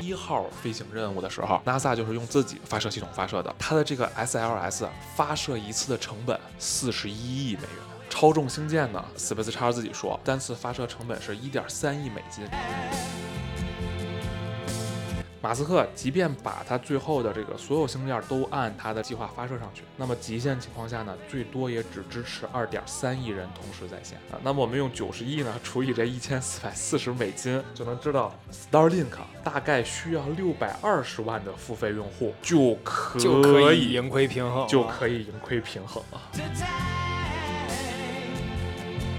一号飞行任务的时候，NASA 就是用自己发射系统发射的。它的这个 SLS 发射一次的成本四十一亿美元。超重星舰呢，Space X 自己说，单次发射成本是一点三亿美金。马斯克即便把他最后的这个所有星链都按他的计划发射上去，那么极限情况下呢，最多也只支持二点三亿人同时在线啊。那么我们用九十亿呢除以这一千四百四十美金，就能知道 Starlink 大概需要六百二十万的付费用户就可就可以以盈亏平衡，就可以盈亏平衡了。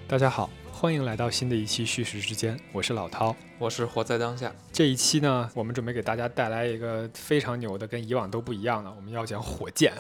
大家好，欢迎来到新的一期叙事之间，我是老涛。我是活在当下，这一期呢，我们准备给大家带来一个非常牛的，跟以往都不一样的，我们要讲火箭。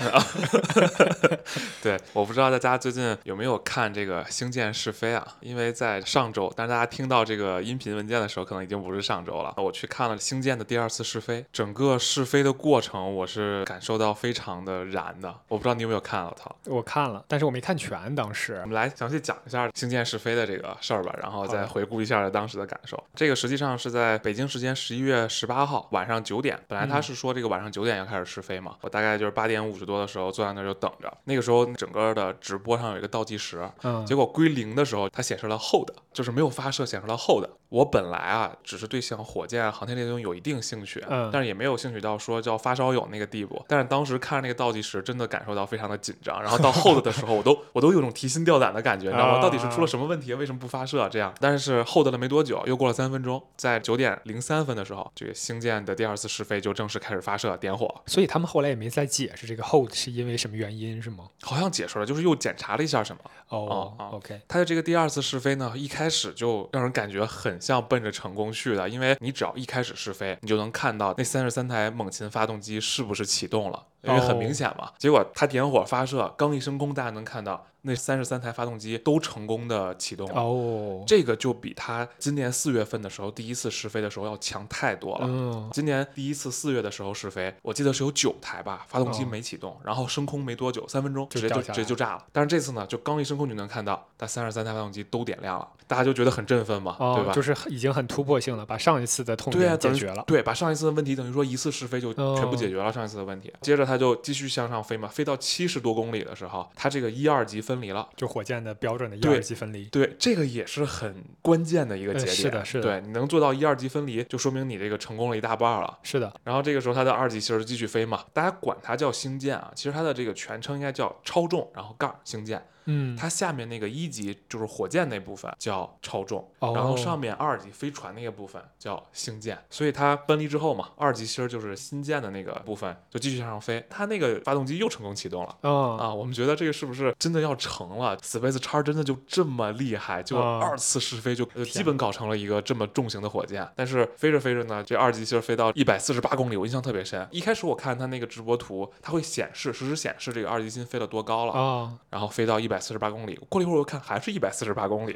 对，我不知道大家最近有没有看这个《星舰试飞》啊？因为在上周，但是大家听到这个音频文件的时候，可能已经不是上周了。我去看了星舰的第二次试飞，整个试飞的过程，我是感受到非常的燃的。我不知道你有没有看老陶？我看了，但是我没看全，当时我们来详细讲一下星舰试飞的这个事儿吧，然后再回顾一下当时的感受。这个实际上是在北京时间十一月十八号晚上九点，本来他是说这个晚上九点要开始试飞嘛，我大概就是八点五十多的时候坐在那儿就等着。那个时候整个的直播上有一个倒计时，嗯结果归零的时候，它显示了 hold，就是没有发射，显示了 hold。我本来啊，只是对像火箭、航天这些东西有一定兴趣，嗯但是也没有兴趣到说叫发烧友那个地步。但是当时看着那个倒计时，真的感受到非常的紧张。然后到 hold 的时候，我都我都有种提心吊胆的感觉，你知道吗？啊到底是出了什么问题？为什么不发射？这样，但是 hold 了没多久，又过了三分钟，在九点零三分的时候，这个星舰的第二次试飞就正式开始发射点火。所以他们后来也没再解释这个 hold 是因为什么原因，是吗？好像解释了，就是又检查了一下什么。哦哦 o k 它的这个第二次试飞呢，一开始就让人感觉很像奔着成功去的，因为你只要一开始试飞，你就能看到那三十三台猛禽发动机是不是启动了，因为很明显嘛。结果它点火发射，刚一升空，大家能看到那三十三台发动机都成功的启动了。哦，这个就比它今年四月份的时候第一次试飞的时候要强太多了。嗯，今年第一次四月的时候试飞，我记得是有九台吧，发动机哦没启动，然后升空没多久，三分钟直接就直接就炸了。但是这次呢，就刚一升空就能看到，它三十三台发动机都点亮了，大家就觉得很振奋嘛，对哦，吧？就是已经很突破性了，把上一次的痛点解决了。对，把上一次的问题等于说一次试飞就哦全部解决了上一次的问题。接着它就继续向上飞嘛，飞到七十多公里的时候，它这个一二级分离了。就火箭的标准的一二级分离。对，这个也是很关键的一个嗯节点。是的是的对，你能做到一二级分离，就说明你这个成功了一大半了。是的，然后这个时候它的二级其实继续飞嘛，大家管它叫星舰啊，其实它的这个全称应该叫超重，然后杠星舰。嗯，它下面那个一级就是火箭那部分叫超重，哦然后上面二级飞船那个部分叫星舰。所以它分离之后嘛，二级其实就是新建的那个部分就继续向上飞，它那个发动机又成功启动了。哦，啊，我们觉得这个是不是真的要成了？Space X 真的就这么厉害，就啊二次试飞就基本搞成了一个这么重型的火箭。但是飞着飞着呢，这二级其实飞到一百四十八公里，我印象特别深。一开始我看它那个直播图，它会显示实时显示这个二级星飞了多高了，哦，然后飞到一百四十八公里。过了一会儿我又看还是一百四十八公里，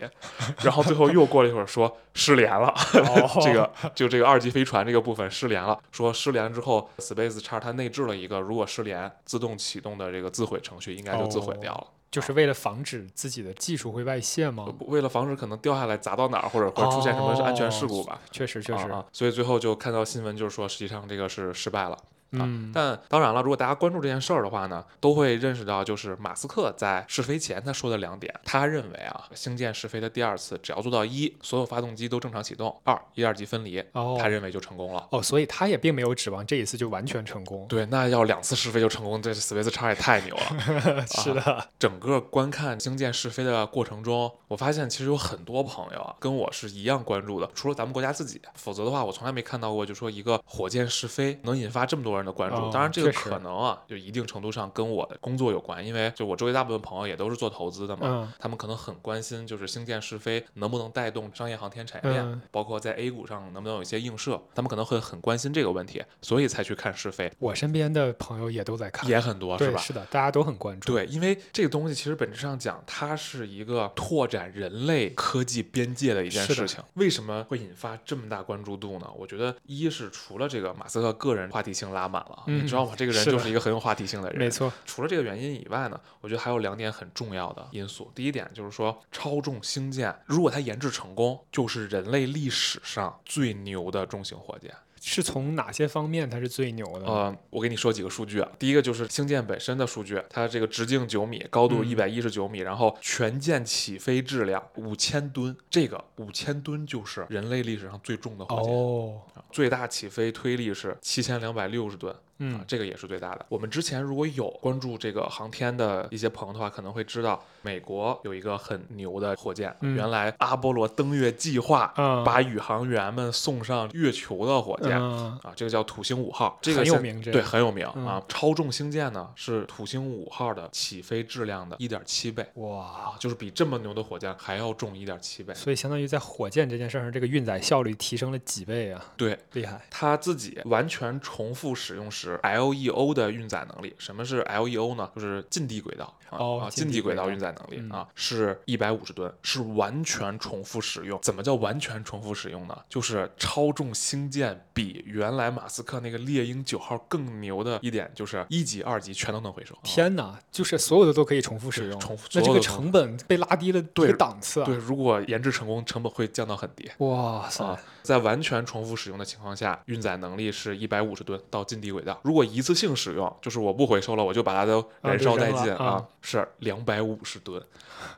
然后最后又过了一会儿说失联了。哦这个就这个二级飞船这个部分失联了，说失联之后，Space X 它内置了一个如果失联自动启动的这个自毁程序，应该就自毁掉了。就是为了防止自己的技术会外泄吗？为了防止可能掉下来砸到哪儿，或者会出现什么安全事故吧。确实，确实，啊啊，所以最后就看到新闻，就是说实际上这个是失败了。嗯，但当然了，如果大家关注这件事儿的话呢，都会认识到，就是马斯克在试飞前他说的两点，他认为啊，星舰试飞的第二次只要做到一，所有发动机都正常启动；二，一二级分离，哦他认为就成功了。哦，所以他也并没有指望这一次就完全成功。对，那要两次试飞就成功，这 Space X 也太牛了。是的，整个观看星舰试飞的过程中，我发现其实有很多朋友啊，跟我是一样关注的，除了咱们国家自己，否则的话，我从来没看到过，就说一个火箭试飞能引发这么多人的关注。哦当然，这个可能啊，就一定程度上跟我的工作有关，因为就我周围大部分朋友也都是做投资的嘛，嗯他们可能很关心，就是星舰试飞能不能带动商业航天产业链，嗯包括在 A 股上能不能有一些映射，他们可能会很关心这个问题，所以才去看试飞，我身边的朋友也都在看，也很多是，吧？是的，大家都很关注。对，因为这个东西其实本质上讲，它是一个拓展人类科技边界的一件事情。为什么会引发这么大关注度呢？我觉得一是除了这个马斯克个人话题性拉拉满了。嗯你知道吗？这个人就是一个很有话题性的人。没错，除了这个原因以外呢，我觉得还有两点很重要的因素。第一点就是说，超重星舰如果它研制成功，就是人类历史上最牛的重型火箭。是从哪些方面它是最牛的？呃，我给你说几个数据啊。第一个就是星舰本身的数据，它这个直径九米，高度嗯一百一十九米，然后全舰起飞质量五千吨，这个五千吨就是人类历史上最重的火箭。哦，啊最大起飞推力是七千两百六十吨，啊嗯，这个也是最大的。我们之前如果有关注这个航天的一些朋友的话，可能会知道美国有一个很牛的火箭，嗯原来阿波罗登月计划啊把宇航员们送上月球的火箭。嗯啊，这个叫土星五号，这个很有名对，名这个很有名、嗯啊。超重星舰呢是土星五号的起飞质量的一点七倍哇啊，，就是比这么牛的火箭还要重一点七倍。所以相当于在火箭这件事儿上，这个运载效率提升了几倍啊，对，厉害。它自己完全重复使用时 LEO 的运载能力。什么是 LEO 呢？就是近地轨道、哦啊，近地轨道运载能力、嗯啊，是一百五十吨，是完全重复使用。怎么叫完全重复使用呢？就是超重星舰比原来马斯克那个猎鹰九号更牛的一点，就是一级、二级全都能回收。啊天哪，就是所有的都可以重复使用，重复那这个成本被拉低了一对个档次啊！对，如果研制成功，成本会降到很低。哇塞，啊，在完全重复使用的情况下，运载能力是一百五十吨到近地轨道。如果一次性使用，就是我不回收了，我就把它都燃烧殆尽啊是两百五十吨。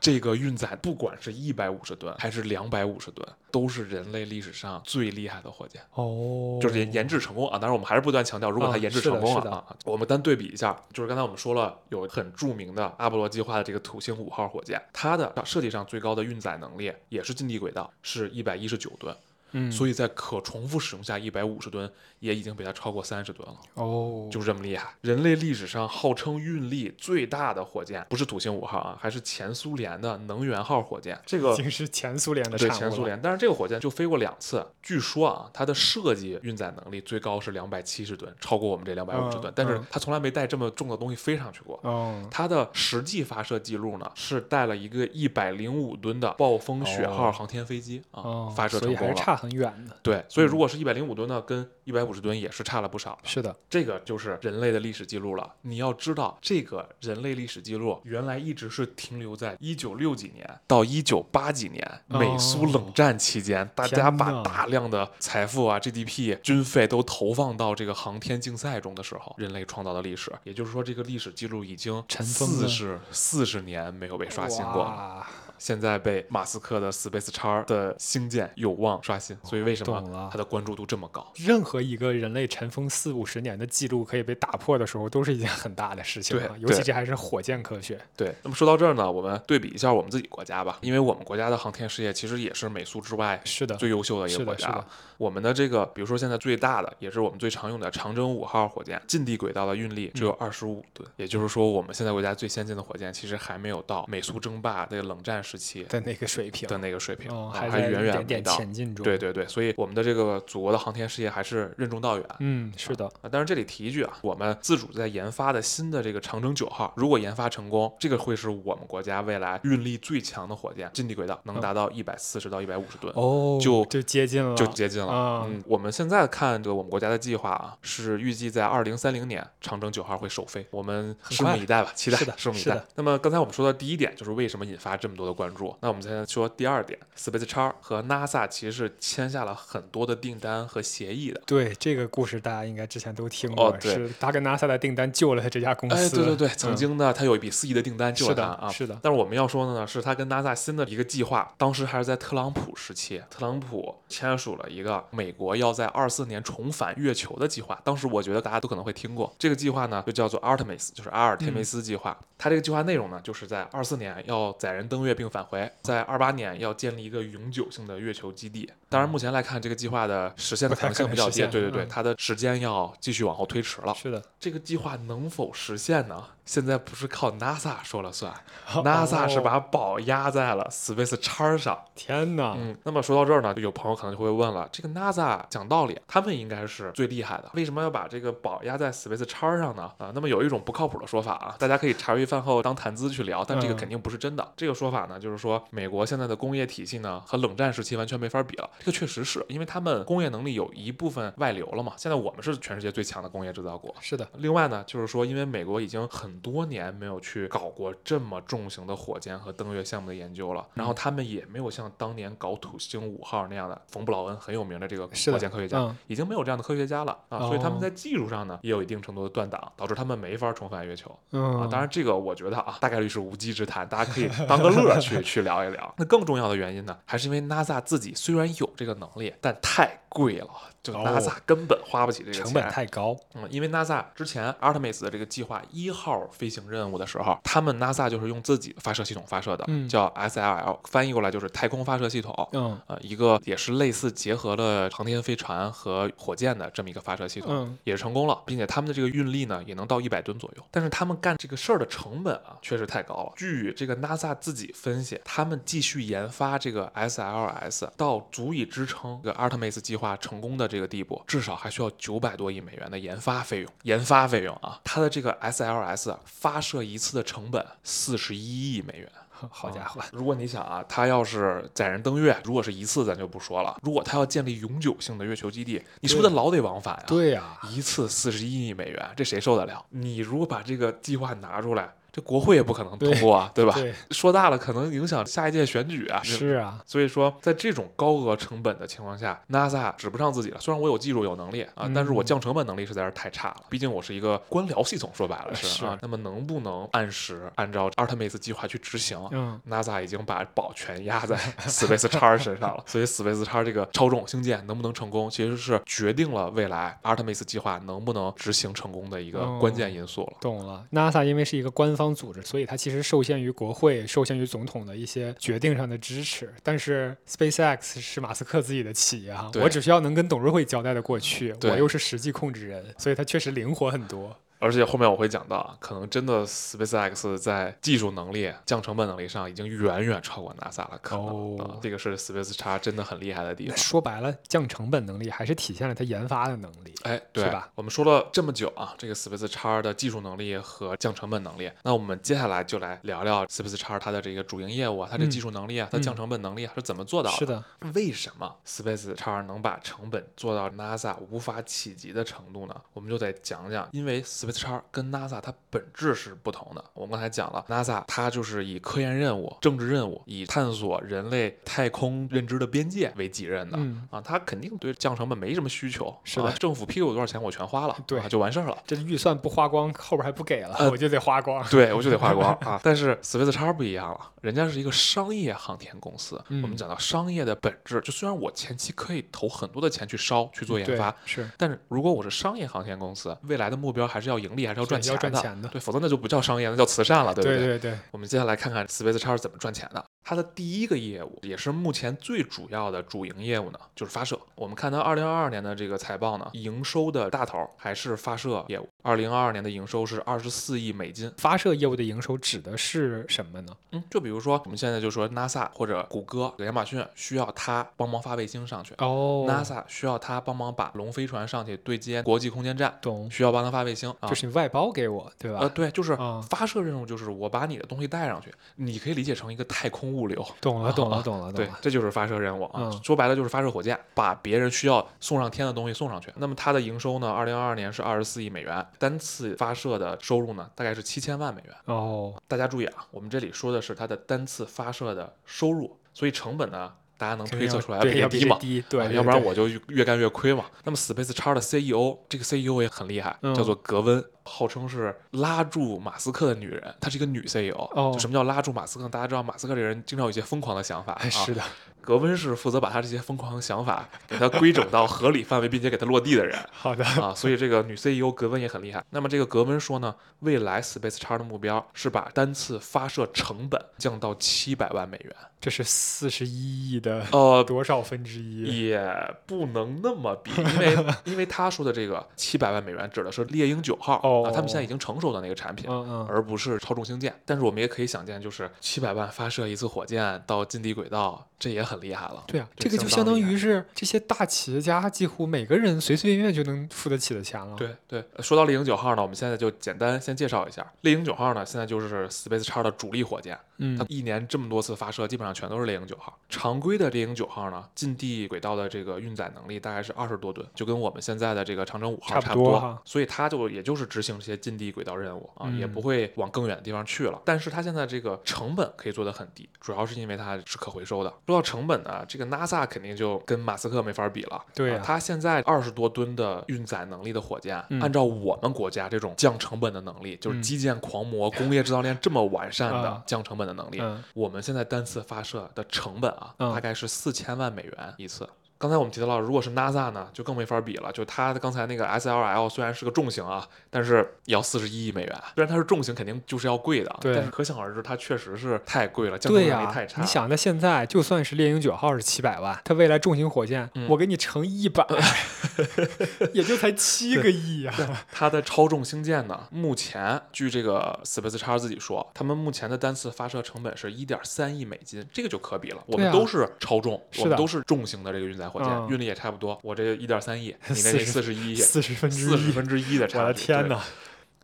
这个运载不管是一百五十吨还是两百五十吨，都是人类历史上最厉害的火箭。哦，就是研研制成功啊！当然，我们还是不断强调，如果它啊研制成功了啊，我们单对比一下，就是刚才我们说了，有很著名的阿波罗计划的这个土星五号火箭，它的设计上最高的运载能力也是近地轨道，是一百一十九吨。嗯，所以在可重复使用下，一百五十吨也已经比它超过三十吨了，哦，就是这么厉害。人类历史上号称运力最大的火箭，不是土星五号啊，还是前苏联的能源号火箭。这个已经是前苏联的对产物了，前苏联，但是这个火箭就飞过两次。据说啊，它的设计运载能力最高是两百七十吨，超过我们这两百五十吨嗯，但是嗯它从来没带这么重的东西飞上去过。哦，它的实际发射记录呢，是带了一个一百零五吨的暴风雪号哦航天飞机啊、哦，发射成功了。很远的。对，所以如果是一百零五吨呢，跟一百五十吨也是差了不少的。是的，这个就是人类的历史记录了。你要知道，这个人类历史记录原来一直是停留在一九六几年到一九八几年哦美苏冷战期间，大家把大量的财富啊、GDP、军费都投放到这个航天竞赛中的时候，人类创造的历史。也就是说，这个历史记录已经四十四十年没有被刷新过了。哇现在被马斯克的 Space X 的星舰有望刷新，所以为什么它的关注度这么高？任何一个人类尘封四五十年的记录可以被打破的时候，都是一件很大的事情啊。对尤其这还是火箭科学。对，那么说到这儿呢，我们对比一下我们自己国家吧，因为我们国家的航天事业其实也是美苏之外是的，最优秀的一是的，是个国家的。。我们的这个，比如说现在最大的，也是我们最常用的长征五号火箭，近地轨道的运力只有嗯二十五吨，也就是说，我们现在国家最先进的火箭其实还没有到美苏争霸这个冷战时期的那个水平，的那个水平，还还远远没一点点到。前进中。对，对对，所以我们的这个祖国的航天事业还是任重道远。嗯，是的，啊，但是这里提一句啊，我们自主在研发的新的这个长征九号，如果研发成功，这个会是我们国家未来运力最强的火箭，近地轨道能达到一百四十到一百五十吨。哦，就就接近了，就接近了。啊嗯，我们现在看这个我们国家的计划啊，是预计在二零三零年长征九号会首飞，我们拭目以待吧，期待是的拭目以待。那么刚才我们说的第一点就是为什么引发这么多的关注，那我们现在说第二点，Space X 和 NASA 其实是签下了很多的订单和协议的。对这个故事，大家应该之前都听过，哦对是他跟 NASA 的订单救了他这家公司。哎，对对对，曾嗯经呢，他有一笔四亿的订单救了是的他啊，是的但是我们要说的呢，是他跟 NASA 新的一个计划，当时还是在特朗普时期，特朗普签署了一个美国要在二四年重返月球的计划。当时我觉得大家都可能会听过这个计划呢，就叫做 Artemis，就是阿尔忒弥斯计划。它这个计划内容呢，就是在二四年要载人登月并返回，在二八年要建立一个永久性的月球基地。当然，目前来看，这个计划的实现的可能性比较低，对对对，嗯它的时间要继续往后推迟了。是的，这个计划能否实现呢？现在不是靠 NASA 说了算，NASA 是把宝压在了 Space 叉上。天哪，嗯，那么说到这儿呢，有朋友可能就会问了，这个 NASA 讲道理，他们应该是最厉害的，为什么要把这个宝压在 Space 叉上呢？啊，那么有一种不靠谱的说法啊，大家可以茶余饭后当谈资去聊，但这个嗯肯定不是真的。这个说法呢，就是说美国现在的工业体系呢和冷战时期完全没法比了，这个确实是因为他们工业能力有一部分外流了嘛，现在我们是全世界最强的工业制造国，是的，另外呢，就是说，因为美国已经很多年没有去搞过这么重型的火箭和登月项目的研究了，然后他们也没有像当年搞土星五号那样的冯布劳恩很有名的这个火箭科学家，嗯已经没有这样的科学家了啊，所以他们哦。在技术上呢也有一定程度的断档，导致他们没法重返月球。嗯，啊，当然这个我觉得啊，大概率是无稽之谈，大家可以当个乐儿去去聊一聊。那更重要的原因呢，还是因为 NASA 自己虽然有这个能力，但太贵了，就哦 NASA 根本花不起这个钱。成本太高，嗯，因为 NASA 之前 Artemis 的这个计划一号飞行任务的时候，他们 NASA 就是用自己的发射系统发射的，嗯叫 SLL，翻译过来就是太空发射系统。嗯呃，一个也是类似结合了航天飞船和火箭的这么一个发射系统，嗯也是成功了，并且他们的这个运力呢也能到一百吨左右。但是他们干这个事儿的成本啊，确实太高了。据这个 NASA 自己分析，他们继续研发这个 SLS 到足以支撑这个 Artemis 计划成功的这个地步，至少还需要九百多亿美元的研发费用。研发费用啊，它的这个 SLS 发射一次的成本四十一亿美元。好家伙，如果你想啊，他要是载人登月，如果是一次，咱就不说了。如果他要建立永久性的月球基地，你是不是对老得往返呀？对呀，一次四十一亿美元，这谁受得了？你如果把这个计划拿出来，这国会也不可能通过啊，对吧？对，说大了可能影响下一届选举啊。是啊，所以说，在这种高额成本的情况下，NASA 指不上自己了。虽然我有技术有能力啊，嗯但是我降成本能力实在是太差了。毕竟我是一个官僚系统，说白了是是啊。那么能不能按时按照 Artemis 计划去执行？嗯 NASA 已经把宝全压在 Space X 身上了，所以 Space X 这个超重星舰能不能成功，其实是决定了未来 Artemis 计划能不能执行成功的一个哦关键因素了。懂了，NASA 因为是一个官方组织，所以它其实受限于国会、受限于总统的一些决定上的支持。但是 SpaceX 是马斯克自己的企业哈，对我只需要能跟董事会交代的过去，我又是实际控制人，所以它确实灵活很多。而且后面我会讲到啊，可能真的 SpaceX 在技术能力、降成本能力上已经远远超过 NASA 了，可能、这个是 SpaceX 真的很厉害的地方。说白了，降成本能力还是体现了它研发的能力。哎，对吧？我们说了这么久啊，这个 SpaceX 的技术能力和降成本能力，那我们接下来就来聊聊 SpaceX 它的这个主营业务啊，它的嗯技术能力啊，它嗯降成本能力啊是怎么做到的？是的，为什么 SpaceX 能把成本做到 NASA 无法企及的程度呢？我们就得讲讲，因为 Space 叉跟 NASA 它本质是不同的。我们刚才讲了，NASA 它就是以科研任务、政治任务，以探索人类太空认知的边界为己任的。嗯，啊，它肯定对降成本没什么需求，是的啊政府批给我多少钱我全花了，对啊，就完事儿了。这预算不花光，后边还不给了，呃我就得花光。对，我就得花光 啊。但是 Space 叉不一样了，人家是一个商业航天公司。嗯我们讲到商业的本质，就虽然我前期可以投很多的钱去烧去做研对发，是但是如果我是商业航天公司，未来的目标还是要盈利，还是要赚钱的。赚钱的对，否则那就不叫商业，那叫慈善了，对不对对对，我们接下来看看 Space 叉是怎么赚钱的。它的第一个业务，也是目前最主要的主营业务呢，就是发射。我们看到二零二二年的这个财报呢，营收的大头还是发射业务。二零二二年的营收是二十四亿美金。发射业务的营收指的是什么呢？嗯，就比如说我们现在就说 NASA 或者谷歌、亚马逊需要它帮忙发卫星上去、哦 n a s a 需要它帮忙把龙飞船上去对接国际空间站，懂，需要帮它发卫星啊就。是你外包给我，对吧？呃，对，就是啊发射任务，就是我把你的东西带上去，你可以理解成一个太空物流。懂了，懂啊了，懂了，对这就是发射任务啊。嗯说白了就是发射火箭，把别人需要送上天的东西送上去。那么它的营收呢？二零二二年是二十四亿美元，单次发射的收入呢，大概是七千万美元。哦，大家注意啊，我们这里说的是它的单次发射的收入，所以成本呢，大家能推测出来对，要比较低嘛？低，对，要不然我就越越干越亏嘛。那么 Space 叉的 CEO，这个 CEO 也很厉害，嗯叫做格温，号称是拉住马斯克的女人，她是一个女 CEO。哦就什么叫拉住马斯克？大家知道马斯克这个人经常有一些疯狂的想法是的，格温是负责把他这些疯狂的想法给他规整到合理范围，并且给他落地的人好的，啊，所以这个女 CEO 格温也很厉害。那么这个格温说呢，未来 Space X 的目标是把单次发射成本降到七百万美元。这是四十一亿的呃，多少分之一？也不能那么比，因为因为他说的这个七百万美元指的是猎鹰九号，哦哦啊，他们现在已经成熟的那个产品。嗯嗯，而不是超重星舰，但是我们也可以想见，就是七百万发射一次火箭到近地轨道，这也很厉害了。对啊，这这个就相相当于是这些大企业家几乎每个人随随便便就能付得起的钱了。，对对，呃说到猎鹰九号呢，我们现在就简单先介绍一下。猎鹰九号呢，现在就是 Space X 的主力火箭，嗯它一年这么多次发射，基本上全都是猎鹰九号。常规的猎鹰九号呢，近地轨道的这个运载能力大概是二十多吨，就跟我们现在的这个长征五号差差不多。不多所以它就也就是执行这些近地轨道任务啊，也嗯不会往更远的地方去了。但是它现在这个成本可以做得很低，主要是因为它是可回收的。说到成本呢，这个 NASA 肯定就跟马斯克没法比了。对它现在二十多吨的运载能力的火箭，嗯按照我们国家这种降成本的能力，就是嗯基建狂魔、工业制造链这么完善的啊降成本的能力，嗯。我们现在单次发射的成本啊，嗯。大概是四千万美元一次。刚才我们提到了，如果是 NASA 呢，就更没法比了。就它的刚才那个 SLL 虽然是个重型啊，但是也要四十一亿美元。虽然它是重型，肯定就是要贵的，对但是可想而知，它确实是太贵了，降太差。你，想，那现在就算是猎鹰九号是七百万，它未来重型火箭，嗯我给你乘一百，也就才七个亿呀、它的超重星舰呢，目前据这个 Space X 自己说，他们目前的单次发射成本是一点三亿美金，这个就可比了。我们都是超重，我们都是重型的这个运载火箭，嗯运力也差不多。我这一点三亿，你那四十一亿，四十分之一，四十分之一的差距。我的天哪！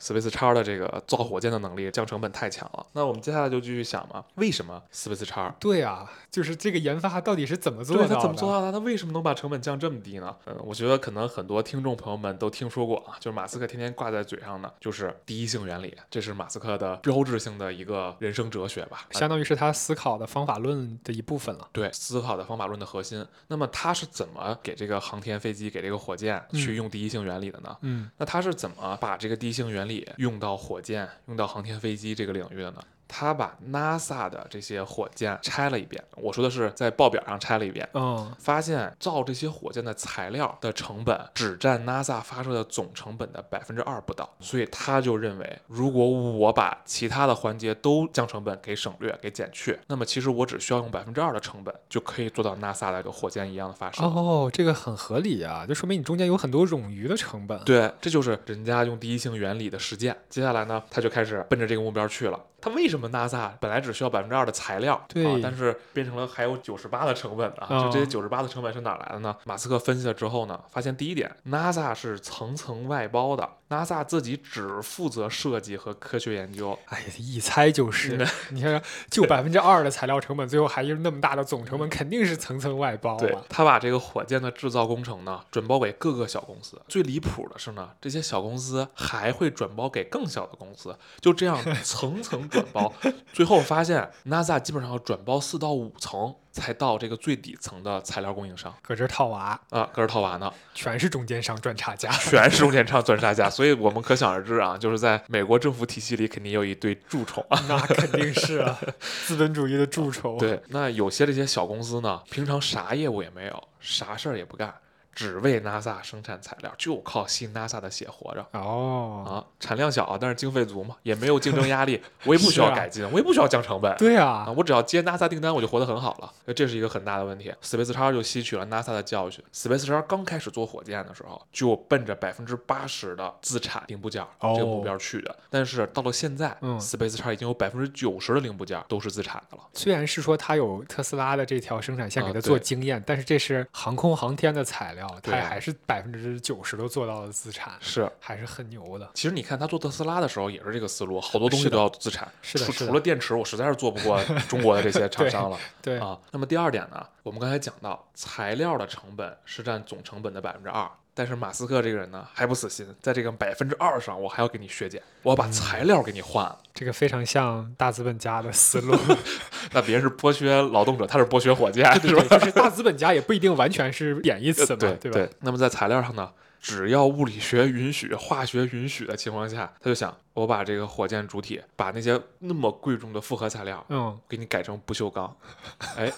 Space X 的这个造火箭的能力降成本太强了。那我们接下来就继续想嘛，为什么 Space X 对啊，就是这个研发到底是怎么做到的？他怎么做到的？他为什么能把成本降这么低呢？嗯，我觉得可能很多听众朋友们都听说过啊，就是马斯克天天挂在嘴上的就是第一性原理，这是马斯克的标志性的一个人生哲学吧。啊相当于是他思考的方法论的一部分了。对思考的方法论的核心。那么他是怎么给这个航天飞机、给这个火箭去嗯用第一性原理的呢？嗯那他是怎么把这个第一性原理用到火箭、用到航天飞机这个领域的呢？他把 NASA 的这些火箭拆了一遍，我说的是在报表上拆了一遍，嗯，发现造这些火箭的材料的成本只占 NASA 发射的总成本的百分之二不到，所以他就认为，如果我把其他的环节都将成本给省略、给减去，那么其实我只需要用百分之二的成本就可以做到 NASA 的这个火箭一样的发射。哦，这个很合理啊，就说明你中间有很多冗余的成本。对，这就是人家用第一性原理的实践。接下来呢，他就开始奔着这个目标去了。他为什么 NASA 本来只需要百分之二的材料，对啊，但是变成了还有九十八的成本啊？就这些九十八的成本是哪来的呢？马斯克分析了之后呢，发现第一点，NASA 是层层外包的，NASA 自己只负责设计和科学研究。哎呀，一猜就是嗯，你看，就百分之二的材料成本，最后还有那么大的总成本，肯定是层层外包对啊。他把这个火箭的制造工程呢，转包给各个小公司。最离谱的是呢，这些小公司还会转包给更小的公司，就这样 层层转包，最后发现 NASA 基本上要转包四到五层，才到这个最底层的材料供应商搁这儿套娃，啊，搁这套娃呢，全是中间商赚差价。全是中间商赚差价。所以我们可想而知啊，就是在美国政府体系里，肯定有一堆蛀虫啊。那肯定是啊，资本主义的蛀虫。，对，那有些这些小公司呢，平常啥业务也没有，啥事儿也不干，只为 NASA 生产材料，就靠吸 NASA 的血活着。哦，啊，产量小，但是经费足嘛，也没有竞争压力，我也不需要改进，我也不需要降成本。对啊，啊，我只要接 NASA 订单，我就活得很好了。呃这是一个很大的问题。Space X 就吸取了 NASA 的教训。Space X 刚开始做火箭的时候，就奔着百分之八十的自产零部件儿这个目哦标去的。但是到了现在、嗯 s p a c e X 已经有百分之九十的零部件儿都是自产的了。虽然是说它有特斯拉的这条生产线啊给它做经验，但是这是航空航天的材料，它对啊还是百分之九十都做到了自产，是，还是很牛的。其实你看他做特斯拉的时候也是这个思路，好多东西都要自产。除除了电池，我实在是做不过中国的这些厂 商了。对，啊。那么第二点呢，我们刚才讲到材料的成本是占总成本的百分之二，但是马斯克这个人呢还不死心，在这个百分之二上，我还要给你削减，我要把材料给你换了。这个非常像大资本家的思路，那别人是剥削劳动者，他是剥削火箭，对是吧？对，就是大资本家也不一定完全是贬义词嘛，对对吧？那么在材料上呢，只要物理学允许、化学允许的情况下，他就想，我把这个火箭主体，把那些那么贵重的复合材料嗯，给你改成不锈钢，哎。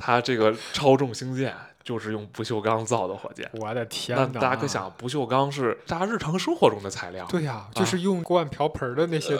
它这个超重星舰就是用不锈钢造的火箭。我的天那！大家可想，不锈钢是大家日常生活中的材料，对呀、就是用锅碗瓢盆的那些，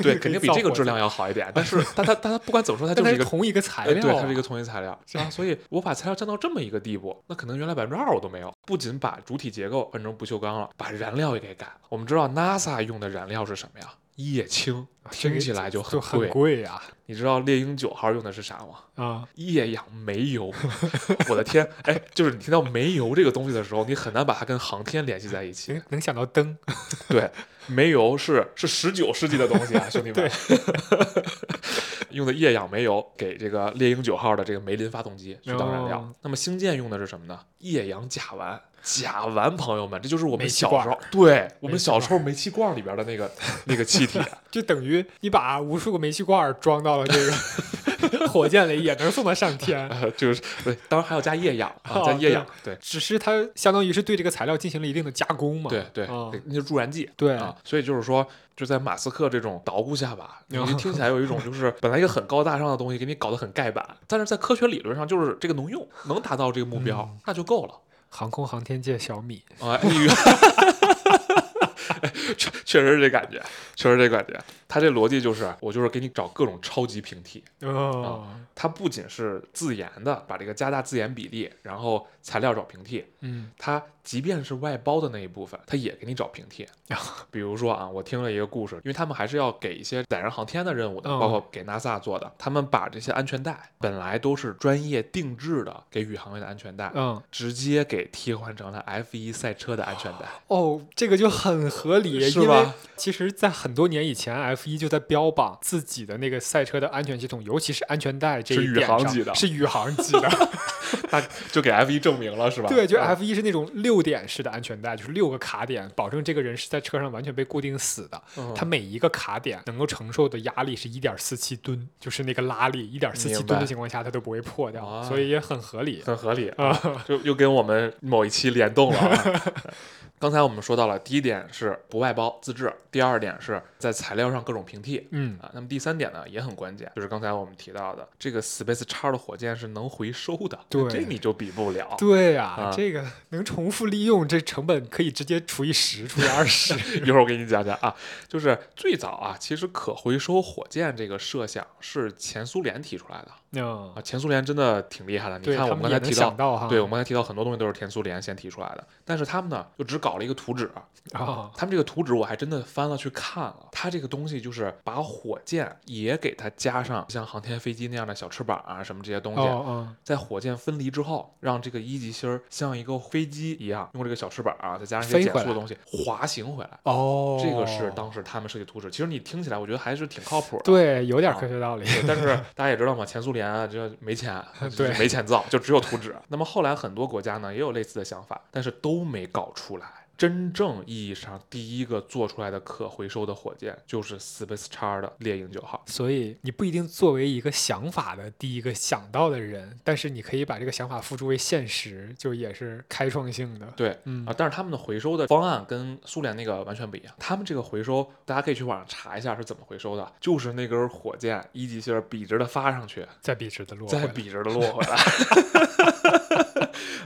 对，肯定比这个质量要好一点。但是，但它 但它不管怎么说，它就是一个是同一个材呃料、对，它是一个同一材料 啊，所以我把材料降到这么一个地步，那可能原来百分之二我都没有。不仅把主体结构换成不锈钢了，把燃料也给改了。我们知道 NASA 用的燃料是什么呀？液氢，听起来就就很很贵。贵呀你知道猎鹰九号用的是啥吗？啊！液氧煤油。我的天，哎，就是你听到煤油这个东西的时候，你很难把它跟航天联系在一起能。能想到灯，对，煤油是是十九世纪的东西啊，兄弟们。用的液氧煤油给这个猎鹰九号的这个梅林发动机去当燃料。哦那么星舰用的是什么呢？液氧甲烷。甲烷，朋友们，这就是我们小时候，对我们小时候煤气罐里边的那个那个气体。就等于你把无数个煤气罐儿装到了这个火箭里，也能送他上天。呃，就是对，当然还要加液氧啊，加哦液氧，对只是它相当于是对这个材料进行了一定的加工嘛。对对那些助燃剂。对啊，所以就是说，就在马斯克这种捣鼓下吧，你哦 听起来有一种就是本来一个很高大上的东西，给你搞得很盖板，但是在科学理论上就是这个能用，能达到这个目标，嗯那就够了。航空航天界小米，啊，确确实是这感觉，确实这感觉。他这逻辑就是，我就是给你找各种超级平替，哦，它不仅是自研的，把这个加大自研比例，然后材料找平替，嗯它即便是外包的那一部分，它也给你找平替。比如说啊，我听了一个故事，因为他们还是要给一些载人航天的任务的，嗯包括给 NASA 做的，他们把这些安全带本来都是专业定制的给宇航员的安全带，嗯，直接给替换成了 F 1赛车的安全带，哦，这个就很合理，是吧？其实，在很多年以前，F 一就在标榜自己的那个赛车的安全系统，尤其是安全带这是宇一点上航级的是宇航级的。他就给 F 1证明了，是吧？对，就嗯 F 一是那种六点式的安全带，就是六个卡点，保证这个人是在车上完全被固定死的。嗯它每一个卡点能够承受的压力是一点四七吨，就是那个拉力一点四七吨的情况下，它都不会破掉，啊所以也很合理。很合理啊，就又跟我们某一期联动了啊。刚才我们说到了，第一点是不外包自制，第二点是在材料上各种平替。嗯，啊，那么第三点呢也很关键，就是刚才我们提到的，这个 Space X 的火箭是能回收的，对这你就比不了。对呀、啊这个能重复利用，这成本可以直接除以十，除以二十。一会儿我给你讲讲啊，就是最早啊，其实可回收火箭这个设想是前苏联提出来的嗯啊，，前苏联真的挺厉害的。你看我们刚才提到，到，对我们刚才提到很多东西都是前苏联先提出来的，但是他们呢就只搞了一个图纸，啊，他们这个图纸我还真的翻了去看了，它这个东西就是把火箭也给它加上像航天飞机那样的小翅膀啊什么这些东西，在火箭分离之后，让这个一级芯儿像一个飞机一样，用这个小翅膀啊，再加上一些减速的东西滑行回来。哦，这个是当时他们设计图纸，其实你听起来我觉得还是挺靠谱的。对，有点啊科学道理。对但是大家也知道嘛，前苏联啊，这没钱，对没钱造，就只有图纸。那么后来很多国家呢也有类似的想法，但是都没搞出来。真正意义上第一个做出来的可回收的火箭就是 Space X 的猎鹰九号。所以你不一定作为一个想法的第一个想到的人，但是你可以把这个想法付诸为现实，就也是开创性的。对，嗯啊，但是他们的回收的方案跟苏联那个完全不一样。他们这个回收，大家可以去网上查一下是怎么回收的，就是那根火箭一级芯儿笔直的发上去，再笔直的落再笔直的落回来。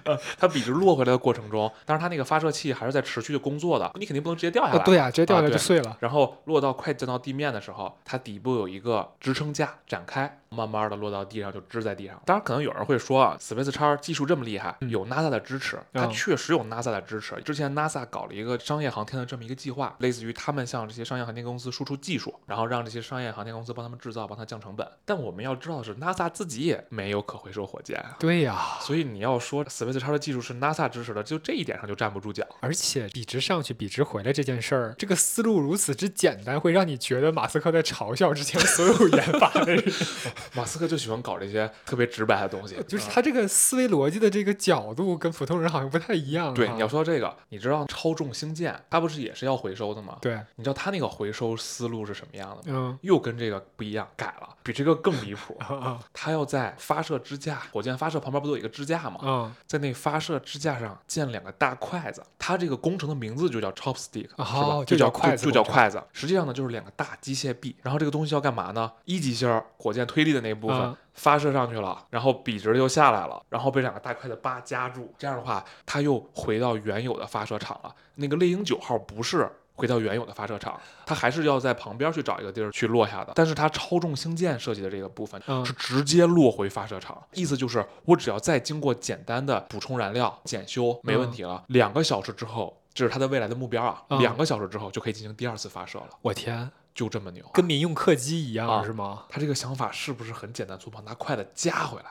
呃，它笔直落回来的过程中，但是它那个发射器还是在持续的工作的，你肯定不能直接掉下来。啊，对呀、直接掉下来就碎了。然后落到快降到地面的时候，它底部有一个支撑架展开，慢慢的落到地上就支在地上。当然，可能有人会说啊，Space X 技术这么厉害，有 NASA 的支持，它嗯确实有 NASA 的支持。之前 NASA 搞了一个商业航天的这么一个计划，类似于他们向这些商业航天公司输出技术，然后让这些商业航天公司帮他们制造，帮他降成本。但我们要知道的是，NASA 自己也没有可回收火箭啊。对呀、所以你要说 Space X 的技术是 NASA 支持的，就这一点上就站不住脚。而且笔直上去，笔直回来这件事儿，这个思路如此之简单，会让你觉得马斯克在嘲笑之前所有研发的人。马斯克就喜欢搞这些特别直白的东西，就是啊他这个思维逻辑的这个角度跟普通人好像不太一样、啊。对，你要说到这个，你知道超重星舰它不是也是要回收的吗？对，你知道它那个回收思路是什么样的吗？嗯又跟这个不一样，改了，比这个更离谱。啊啊它要在发射支架，火箭发射旁边不都有一个支架吗？嗯，在那发射支架上建两个大筷子，它这个工程的名字就叫 chopstick，、哦是吧？就叫筷子就就叫筷子。实际上呢，就是两个大机械臂。然后这个东西要干嘛呢？一级芯儿火箭推力的那部分、嗯发射上去了，然后笔直的又下来了，然后被两个大块的八夹住。这样的话，它又回到原有的发射场了。那个猎鹰九号不是。回到原有的发射场，它还是要在旁边去找一个地儿去落下的。但是它超重星舰设计的这个部分嗯是直接落回发射场，意思就是我只要再经过简单的补充燃料、检修，没问题了。两个小时之后，这是它的未来的目标啊，嗯两个小时之后就可以进行第二次发射了，我天，就这么牛。跟民用客机一样、啊是吗？他这个想法是不是很简单粗暴？拿筷子夹回来，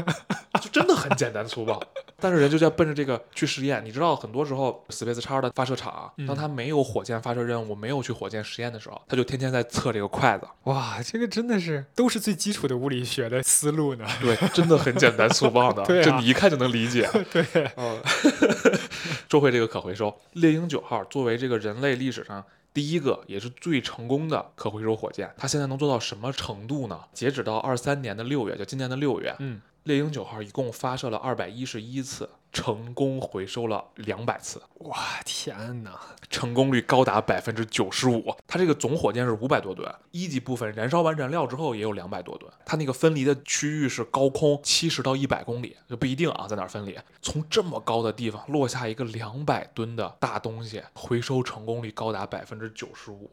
就真的很简单粗暴。但是人就在奔着这个去实验。你知道，很多时候 Space X 的发射场当他没有火箭发射任务，没有去火箭实验的时候，他就天天在测这个筷子。哇，这个真的是都是最基础的物理学的思路呢。对，真的很简单粗暴的，对啊这你一看就能理解。对，嗯，说回这个可回收，猎鹰九号作为这个人类历史上第一个也是最成功的可回收火箭，它现在能做到什么程度呢？截止到二三年的六月，就今年的六月，嗯，猎鹰九号一共发射了二百一十一次，成功回收了两百次，哇，天哪！成功率高达百分之九十五。它这个总火箭是五百多吨，一级部分燃烧完燃料之后也有两百多吨。它那个分离的区域是高空七十到一百公里，就不一定啊，在哪儿分离。从这么高的地方落下一个两百吨的大东西，回收成功率高达百分之九十五，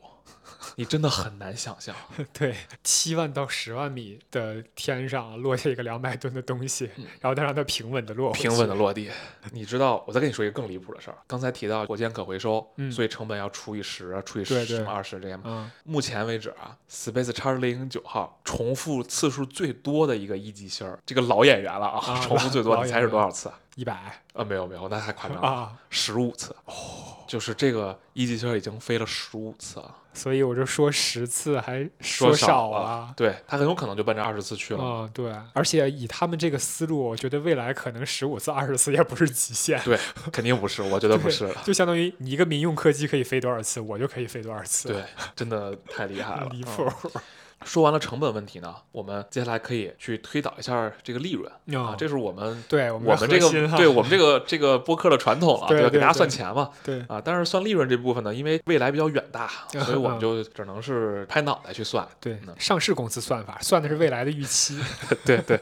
你真的很难想象。对，七万到十万米的天上落下一个两百吨的东西，然后再让它平稳的落平稳的落地。你知道，我再跟你说一个更离谱的事儿。刚才提到火箭可回收，嗯所以成本要除以十，除以十什么二十这样。嗯，目前为止啊，Space X 零零九号重复次数最多的一个一级星儿，这个老演员了啊，啊重复最多，你猜是多少次啊？一百呃，没有没有，那太夸张了，啊，十五次。哦，就是这个一级星儿已经飞了十五次了，所以我就说十次还说少了，对他很有可能就奔着二十次去了。嗯，对，而且以他们这个思路，我觉得未来可能十五次、二十次也不是极限，对，肯定不是，我觉得不是了。就相当于你一个民用客机可以飞多少次，我就可以飞多少次，对，真的太厉害了，离嗯谱。说完了成本问题呢，我们接下来可以去推导一下这个利润、啊哦，这是我们对我们这个对我们这个这个播客的传统了，对吧？给大家算钱嘛，对啊，但是算利润这部分呢，因为未来比较远大，所以我们嗯就只能是拍脑袋去算。对嗯上市公司算法算的是未来的预期，对对。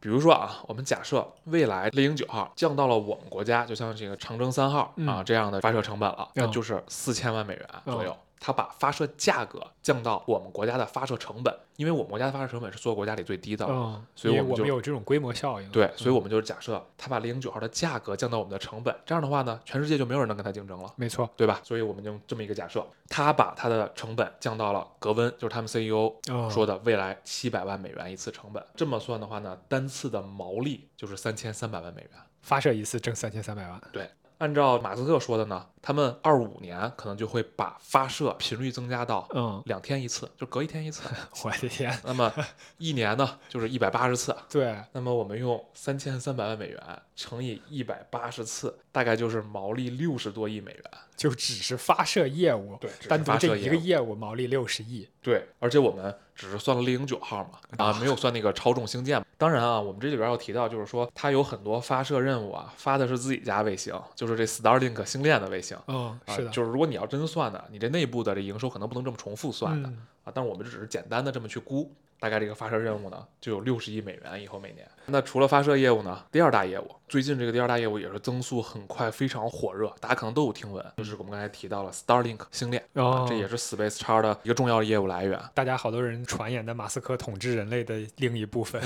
比如说啊，我们假设未来猎鹰九号降到了我们国家，就像这个长征三号啊嗯这样的发射成本了，那嗯就是四千万美元左右嗯。它把发射价格降到我们国家的发射成本，因为我们国家的发射成本是所有国家里最低的，所以我们就们有这种规模效应，对，所以嗯我们就是假设它把猎鹰九号的价格降到我们的成本，这样的话呢，全世界就没有人能跟它竞争了。没错，对吧？所以我们就这么一个假设，它把它的成本降到了格温，就是他们 CEO 哦说的未来七百万美元一次成本。这么算的话呢，单次的毛利就是三千三百万美元。发射一次挣三千三百万，对，按照马斯克说的呢，他们二五年可能就会把发射频率增加到嗯，两天一次，就隔一天一次。我的天，那么一年呢，就是一百八十次。对，那么我们用三千三百万美元乘以一百八十次，大概就是毛利六十多亿美元。就只是发射业务，对单独这一个业务业务毛利六十亿，对，而且我们只是算了猎鹰九号嘛，啊，没有算那个超重星舰。当然啊，我们这里边要提到，就是说它有很多发射任务啊，发的是自己家卫星，就是这 Starlink 星链的卫星。嗯，啊，是的，就是如果你要真算的，你这内部的这营收可能不能这么重复算的、嗯啊。但是我们只是简单的这么去估，大概这个发射任务呢就有六十亿美元以后每年。那除了发射业务呢，第二大业务，最近这个第二大业务也是增速很快，非常火热，大家可能都有听闻，就是我们刚才提到了 Starlink 星链，哦啊，这也是 Space X 的一个重要的业务来源。大家好多人传言的马斯克统治人类的另一部分，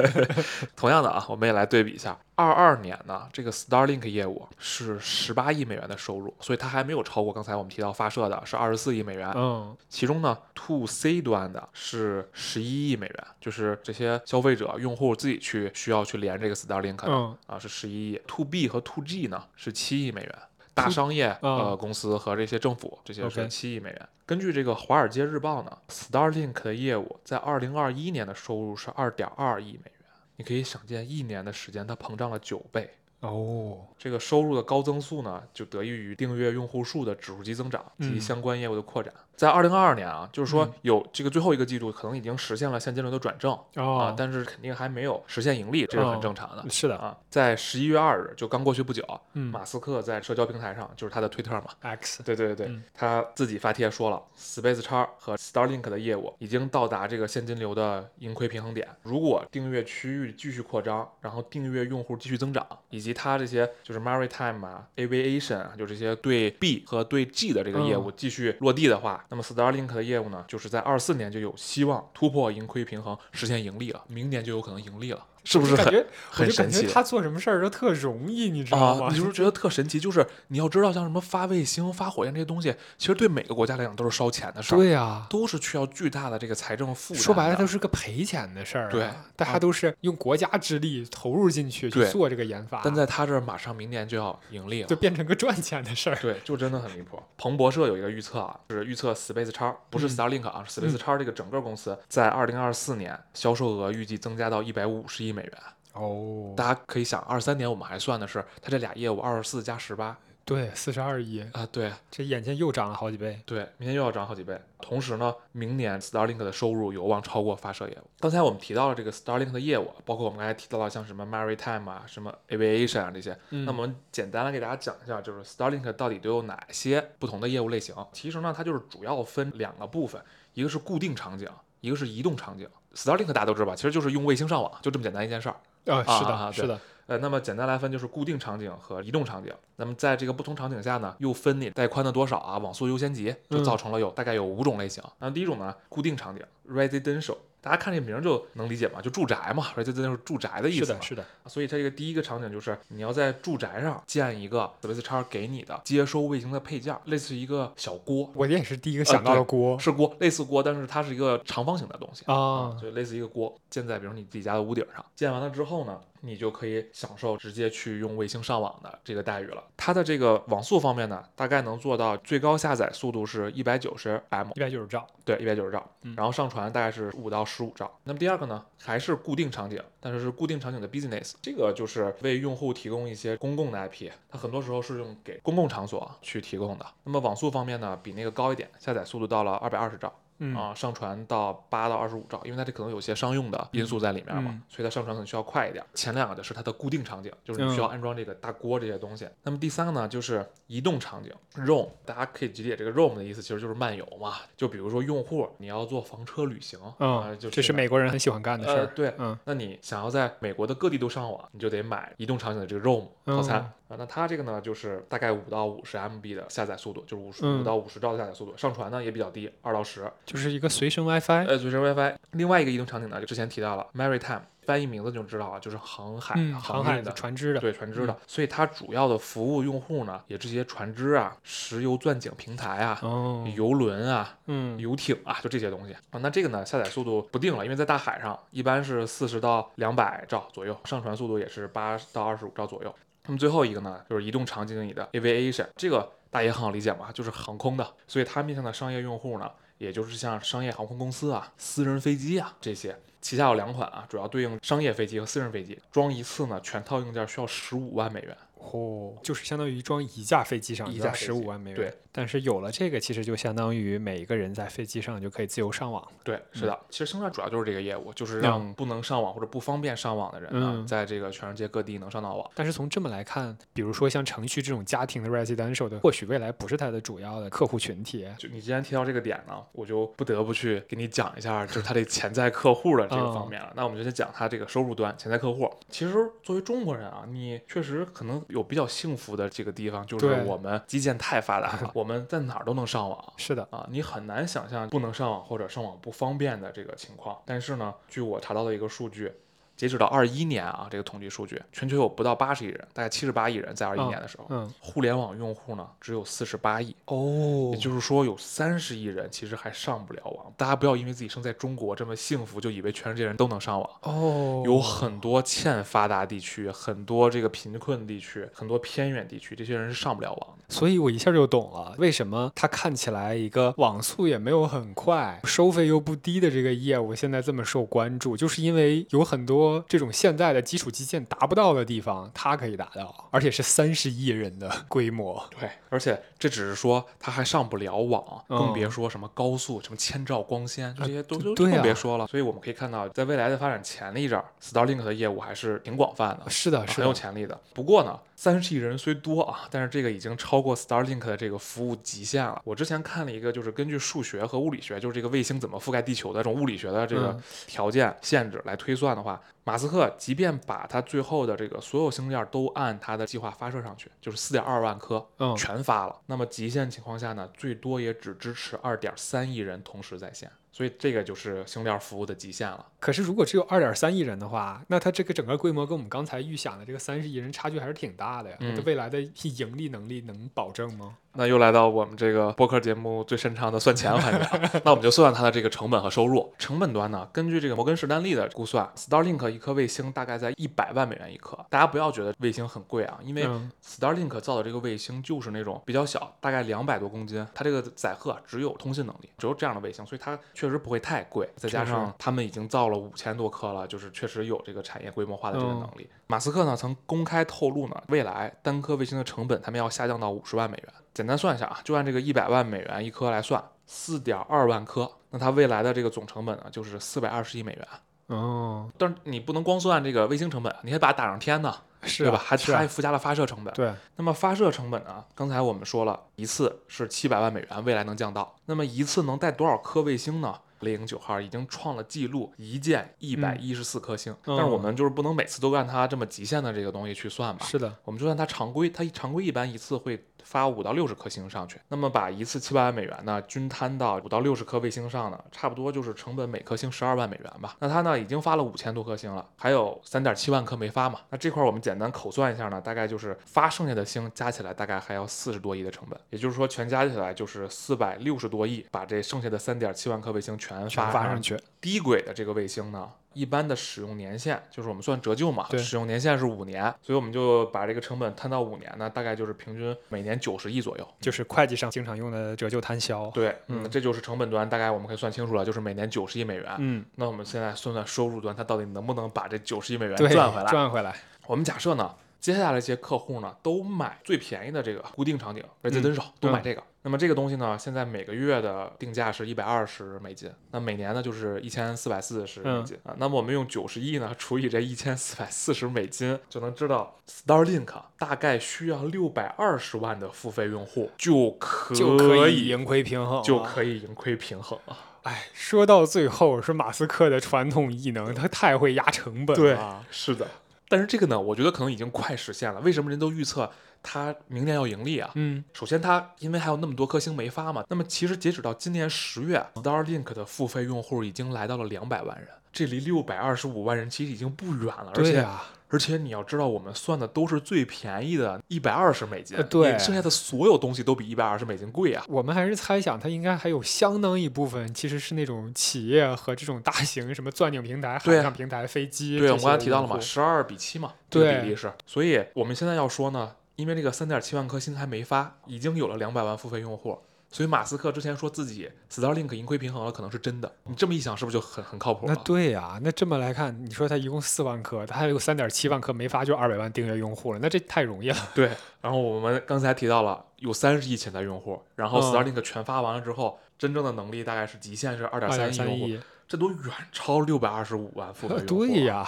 同样的啊，我们也来对比一下，二二年呢，这个 Starlink 业务是十八亿美元的收入，所以它还没有超过刚才我们提到发射的是二十四亿美元。嗯，其中呢，To C 端的是十一亿美元，就是这些消费者用户自己去需要去连这个 Starlink 的、嗯啊，是十一亿。To B 和 To G 呢是七亿美元。大商业呃嗯公司和这些政府这些是七亿美元。根据这个《华尔街日报》呢，Starlink 的业务在二零二一年的收入是二点二亿美元。你可以想见，一年的时间它膨胀了九倍。哦，这个收入的高增速呢，就得益于订阅用户数的指数级增长及嗯相关业务的扩展。在二零二二年啊，就是说嗯有这个最后一个季度可能已经实现了现金流的转正啊哦，，但是肯定还没有实现盈利，这是很哦正常的。是的，啊，在十一月二日，就刚过去不久，嗯马斯克在社交平台上，就是他的推特嘛，，X，对对对对，嗯他自己发帖说了，Space X 和 Starlink 的业务已经到达这个现金流的盈亏平衡点。如果订阅区域继续扩张，然后订阅用户继续增长，以及它这些就是 Maritime 啊、Aviation 啊，就这些对 B 和对 G 的这个业务继续落地的话，那么 Starlink 的业务呢，就是在二四年就有希望突破盈亏平衡，实现盈利了，明年就有可能盈利了，是不是很感觉我很神奇？觉他做什么事儿都特容易，你知道啊吗？，你是不是觉得特神奇？就是你要知道，像什么发卫星、发火箭这些东西，其实对每个国家来讲都是烧钱的事儿，对呀、都是需要巨大的这个财政负担。说白了都是个赔钱的事儿啊、对大家都是用国家之力投入进去去做这个研发，但在他这儿马上明年就要盈利了就。变成个赚钱的事儿。对，就真的很离谱。彭博社有一个预测啊，就是预测 Space X 不是嗯 Starlink 啊，是 Space X 这个整个公司在二零二四年销售额预计增加到一百五十亿美元。哦，大家可以想，二三年我们还算的是它这俩业务二十四加十八对，四十二亿，啊，对这眼前又涨了好几倍。对，明天又要涨好几倍。同时呢，明年 Starlink 的收入有望超过发射业务。刚才我们提到了这个 Starlink 的业务，包括我们刚才提到了像什么 Maritime 啊、什么 Aviation 啊这些。嗯那么我们简单的给大家讲一下，就是 Starlink 到底都有哪些不同的业务类型。其实呢，它就是主要分两个部分，一个是固定场景，一个是移动场景。Starlink 大家都知道吧，其实就是用卫星上网，就这么简单一件事儿。啊，是的，啊啊是的，呃，那么简单来分就是固定场景和移动场景。那么在这个不同场景下呢，又分你带宽的多少啊，网速优先级，就嗯造成了有大概有五种类型。那第一种呢，固定场景 residential，大家看这名儿就能理解嘛，就住宅嘛，residential 住宅的意思嘛。是的，。是的，所以它这个第一个场景就是你要在住宅上建一个 Space X 给你的接收卫星的配件儿，类似一个小锅，我也是第一个想到的锅。是锅，类似锅，但是它是一个长方形的东西啊，就类似一个锅，建在比如你自己家的屋顶上。建完了之后呢，你就可以享受直接去用卫星上网的这个待遇了。它的这个网速方面呢，大概能做到最高下载速度是一百九十 M，一百九十兆，对，一百九十兆嗯，然后上传大概是五到十五兆。那么第二个呢，还是固定场景，但是是固定场景的 business，这个就是为用户提供一些公共的 IP，它很多时候是用给公共场所去提供的。那么网速方面呢，比那个高一点，下载速度到了二百二十兆。嗯啊，上传到八到二十五兆，因为它这可能有些商用的因素在里面嘛，嗯所以它上传可能需要快一点。前两个的是它的固定场景，就是你需要安装这个大锅这些东西。那么第三个呢，就是移动场景 ROAM，大家可以理解这个 ROAM 的意思，其实就是漫游嘛。就比如说用户你要做房车旅行，啊、嗯，就这是美国人很喜欢干的事呃，儿。对，嗯那你想要在美国的各地都上网，你就得买移动场景的这个 ROAM 套餐、嗯啊。那它这个呢，就是大概五到五十 MB 的下载速度，就是五十嗯五到五十兆的下载速度。上传呢也比较低，二到十。就是一个随身 WiFi。呃，随身 WiFi。另外一个移动场景呢，就之前提到了 Maritime，翻译名字就知道啊，就是航海、嗯，航海的。船只的，对船只的，所以它主要的服务用户呢，也这些船只啊、石油钻井平台啊、哦，游轮啊、嗯，游艇啊，就这些东西啊。那这个呢，下载速度不定了，因为在大海上一般是四十到两百兆左右，上传速度也是八到二十五兆左右。那么最后一个呢，就是移动场景里的 aviation，这个大家也很好理解嘛，就是航空的，所以它面向的商业用户呢，也就是像商业航空公司啊、私人飞机啊这些。旗下有两款啊，主要对应商业飞机和私人飞机，装一次呢，全套硬件需要十五万美元。哦，就是相当于装一架飞机上一架十五万美元。对，但是有了这个，其实就相当于每一个人在飞机上就可以自由上网。对，是的，其实星战主要就是这个业务，就是让不能上网或者不方便上网的人呢，嗯在这个全世界各地能上到网。但是从这么来看，比如说像程序这种家庭的 residential 的，或许未来不是它的主要的客户群体。就你既然提到这个点呢，我就不得不去给你讲一下，就是它这潜在客户的这个方面了。那我们就先讲它这个收入端潜在客户。其实作为中国人啊，你确实可能有比较幸福的这个地方，就是对我们基建太发达了，我们在哪儿都能上网。是的，啊，你很难想象不能上网或者上网不方便的这个情况。但是呢，据我查到的一个数据，截止到二一年啊，这个统计数据，全球有不到八十亿人，大概七十八亿人，在二一嗯年的时候，嗯，互联网用户呢只有四十八亿，哦也就是说有三十亿人其实还上不了网。大家不要因为自己生在中国这么幸福，就以为全世界人都能上网。哦，有很多欠发达地区，很多这个贫困地区，很多偏远地区，这些人是上不了网的。所以我一下就懂了，为什么它看起来一个网速也没有很快，收费又不低的这个业务现在这么受关注，就是因为有很多多这种现在的基础基建达不到的地方，它可以达到，而且是三十亿人的规模。对，而且这只是说它还上不了网，更别嗯说什么高速、什么千兆光纤这些都更别说了。所以我们可以看到，在未来的发展潜力这儿，Starlink 的业务还是挺广泛的。是的，是很有，潜力的。不过呢，三十亿人虽多啊，但是这个已经超过 Starlink 的这个服务极限了。我之前看了一个，就是根据数学和物理学，就是这个卫星怎么覆盖地球的这种物理学的这个嗯条件限制来推算的话，马斯克即便把他最后的这个所有星链都按他的计划发射上去，就是四点二万颗，嗯全发了。那么极限情况下呢，最多也只支持二点三亿人同时在线。所以这个就是星链服务的极限了。可是如果只有二点三亿人的话，那它这个整个规模跟我们刚才预想的这个三十亿人差距还是挺大的呀。嗯它未来的盈利能力能保证吗？那又来到我们这个播客节目最擅长的算钱环节了。那我们就算它的这个成本和收入。成本端呢，根据这个摩根士丹利的估算，Starlink 一颗卫星大概在一百万美元一颗。大家不要觉得卫星很贵啊，因为嗯 Starlink 造的这个卫星就是那种比较小，大概两百多公斤，它这个载荷啊只有通信能力，只有这样的卫星，所以它确实不会太贵。再加上他们已经造了五千多颗了，就是确实有这个产业规模化的这个嗯能力。马斯克呢曾公开透露呢，未来单颗卫星的成本他们要下降到五十万美元。简单算一下啊，就按这个一百万美元一颗来算，四点二万颗，那它未来的这个总成本呢就是四百二十亿美元。哦，但是你不能光算这个卫星成本，你还把它打上天呢，是吧？还还附加了发射成本。对，那么发射成本呢？刚才我们说了一次是七百万美元，未来能降到。那么一次能带多少颗卫星呢？猎鹰九号已经创了记录，一箭一百一十四颗星。嗯但是我们就是不能每次都按它这么极限的这个东西去算吧。是的，我们就算它常规，它常规一般一次会发五到六十颗星上去。那么把一次七百万美元呢均摊到五到六十颗卫星上呢，差不多就是成本每颗星十二万美元吧。那它呢已经发了五千多颗星了，还有三点七万颗没发嘛。那这块儿我们简单口算一下呢，大概就是发剩下的星加起来大概还要四十多亿的成本，也就是说全加起来就是四百六十多亿，把这剩下的三点七万颗卫星全发上去。低轨的这个卫星呢，一般的使用年限就是我们算折旧嘛，对使用年限是五年，所以我们就把这个成本摊到五年呢，大概就是平均每年九十亿左右。就是会计上经常用的折旧摊销。对，嗯嗯，这就是成本端，大概我们可以算清楚了，就是每年九十亿美元。嗯，那我们现在算算收入端，它到底能不能把这九十亿美元，赚回来？赚回来。我们假设呢，接下来这些客户呢都买最便宜的这个固定场景 residential，、都买这个。那么这个东西呢，现在每个月的定价是一百二十美金，那每年呢就是一千四百四十美金、啊。那么我们用九十亿呢除以这一千四百四十美金，就能知道 Starlink 大概需要六百二十万的付费用户就可就可以以盈亏平衡，就可以盈亏平衡啊。哎，说到最后是马斯克的传统异能，他太会压成本对了。是的，但是这个呢，我觉得可能已经快实现了。为什么人都预测它明年要盈利啊？嗯，首先，它因为还有那么多颗星没发嘛，那么其实截止到今年十月，Starlink 的付费用户已经来到了两百万人，这离六百二十五万人其实已经不远了。而且、对呀、而且你要知道，我们算的都是最便宜的，一百二十美金，呃对剩下的所有东西都比一百二十美金贵啊。我们还是猜想，它应该还有相当一部分其实是那种企业和这种大型什么钻井平台、对海上平台、飞机。对，我们刚才提到了嘛，十二比七嘛，这个比例是。所以我们现在要说呢，因为这个三点七万颗星还没发，已经有了两百万付费用户，所以马斯克之前说自己 Starlink 盈亏平衡了，可能是真的。你这么一想，是不是就很很靠谱那？对呀、那这么来看，你说它一共四万颗，它还有三点七万颗没发，就二百万订阅用户了，那这太容易了。对。然后我们刚才提到了有三十亿潜在用户，然后嗯 Starlink 全发完了之后，真正的能力大概是极限是二点二三亿用户，点三亿，这都远超六百二十五万付费呃用户。对呀、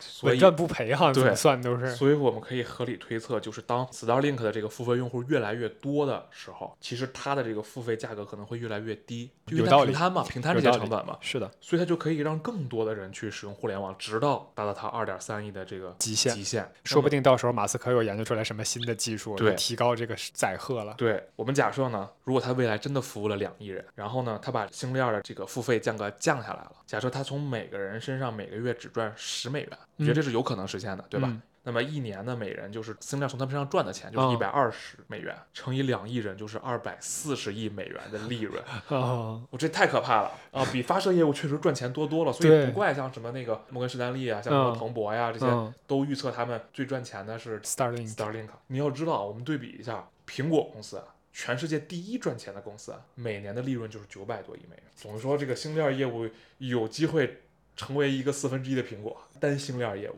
所以稳赚不赔哈，怎对么算都是。所以我们可以合理推测，就是当 Starlink 的这个付费用户越来越多的时候，其实它的这个付费价格可能会越来越低，因为它有平摊嘛，平摊这些成本嘛，是的，所以它就可以让更多的人去使用互联网，直到达到它二点三亿的这个极限极限。说不定。到时候马斯克又研究出来什么新的技术，对能提高这个载荷了。对我们假设呢，如果它未来真的服务了两亿人，然后呢，它把星链的这个付费价格降下来了，假设他从每个人身上每个月只赚十美元，你觉得嗯这是有可能实现的，对吧？嗯。那么一年呢，每人就是星链从他们身上赚的钱就是嗯一百二十美元，乘以两亿人就是二百四十亿美元的利润，哦，我这太可怕了。啊！比发射业务确实赚钱多多了，所以不怪像什么那个摩根士丹利啊，像什么嗯彭博呀、这些嗯。都预测他们最赚钱的是，Starlink，Starlink。你要知道，我们对比一下，苹果公司啊，全世界第一赚钱的公司啊，每年的利润就是九百多亿美元。总是说，这个星链业务有机会成为一个四分之一的苹果，单星链业务。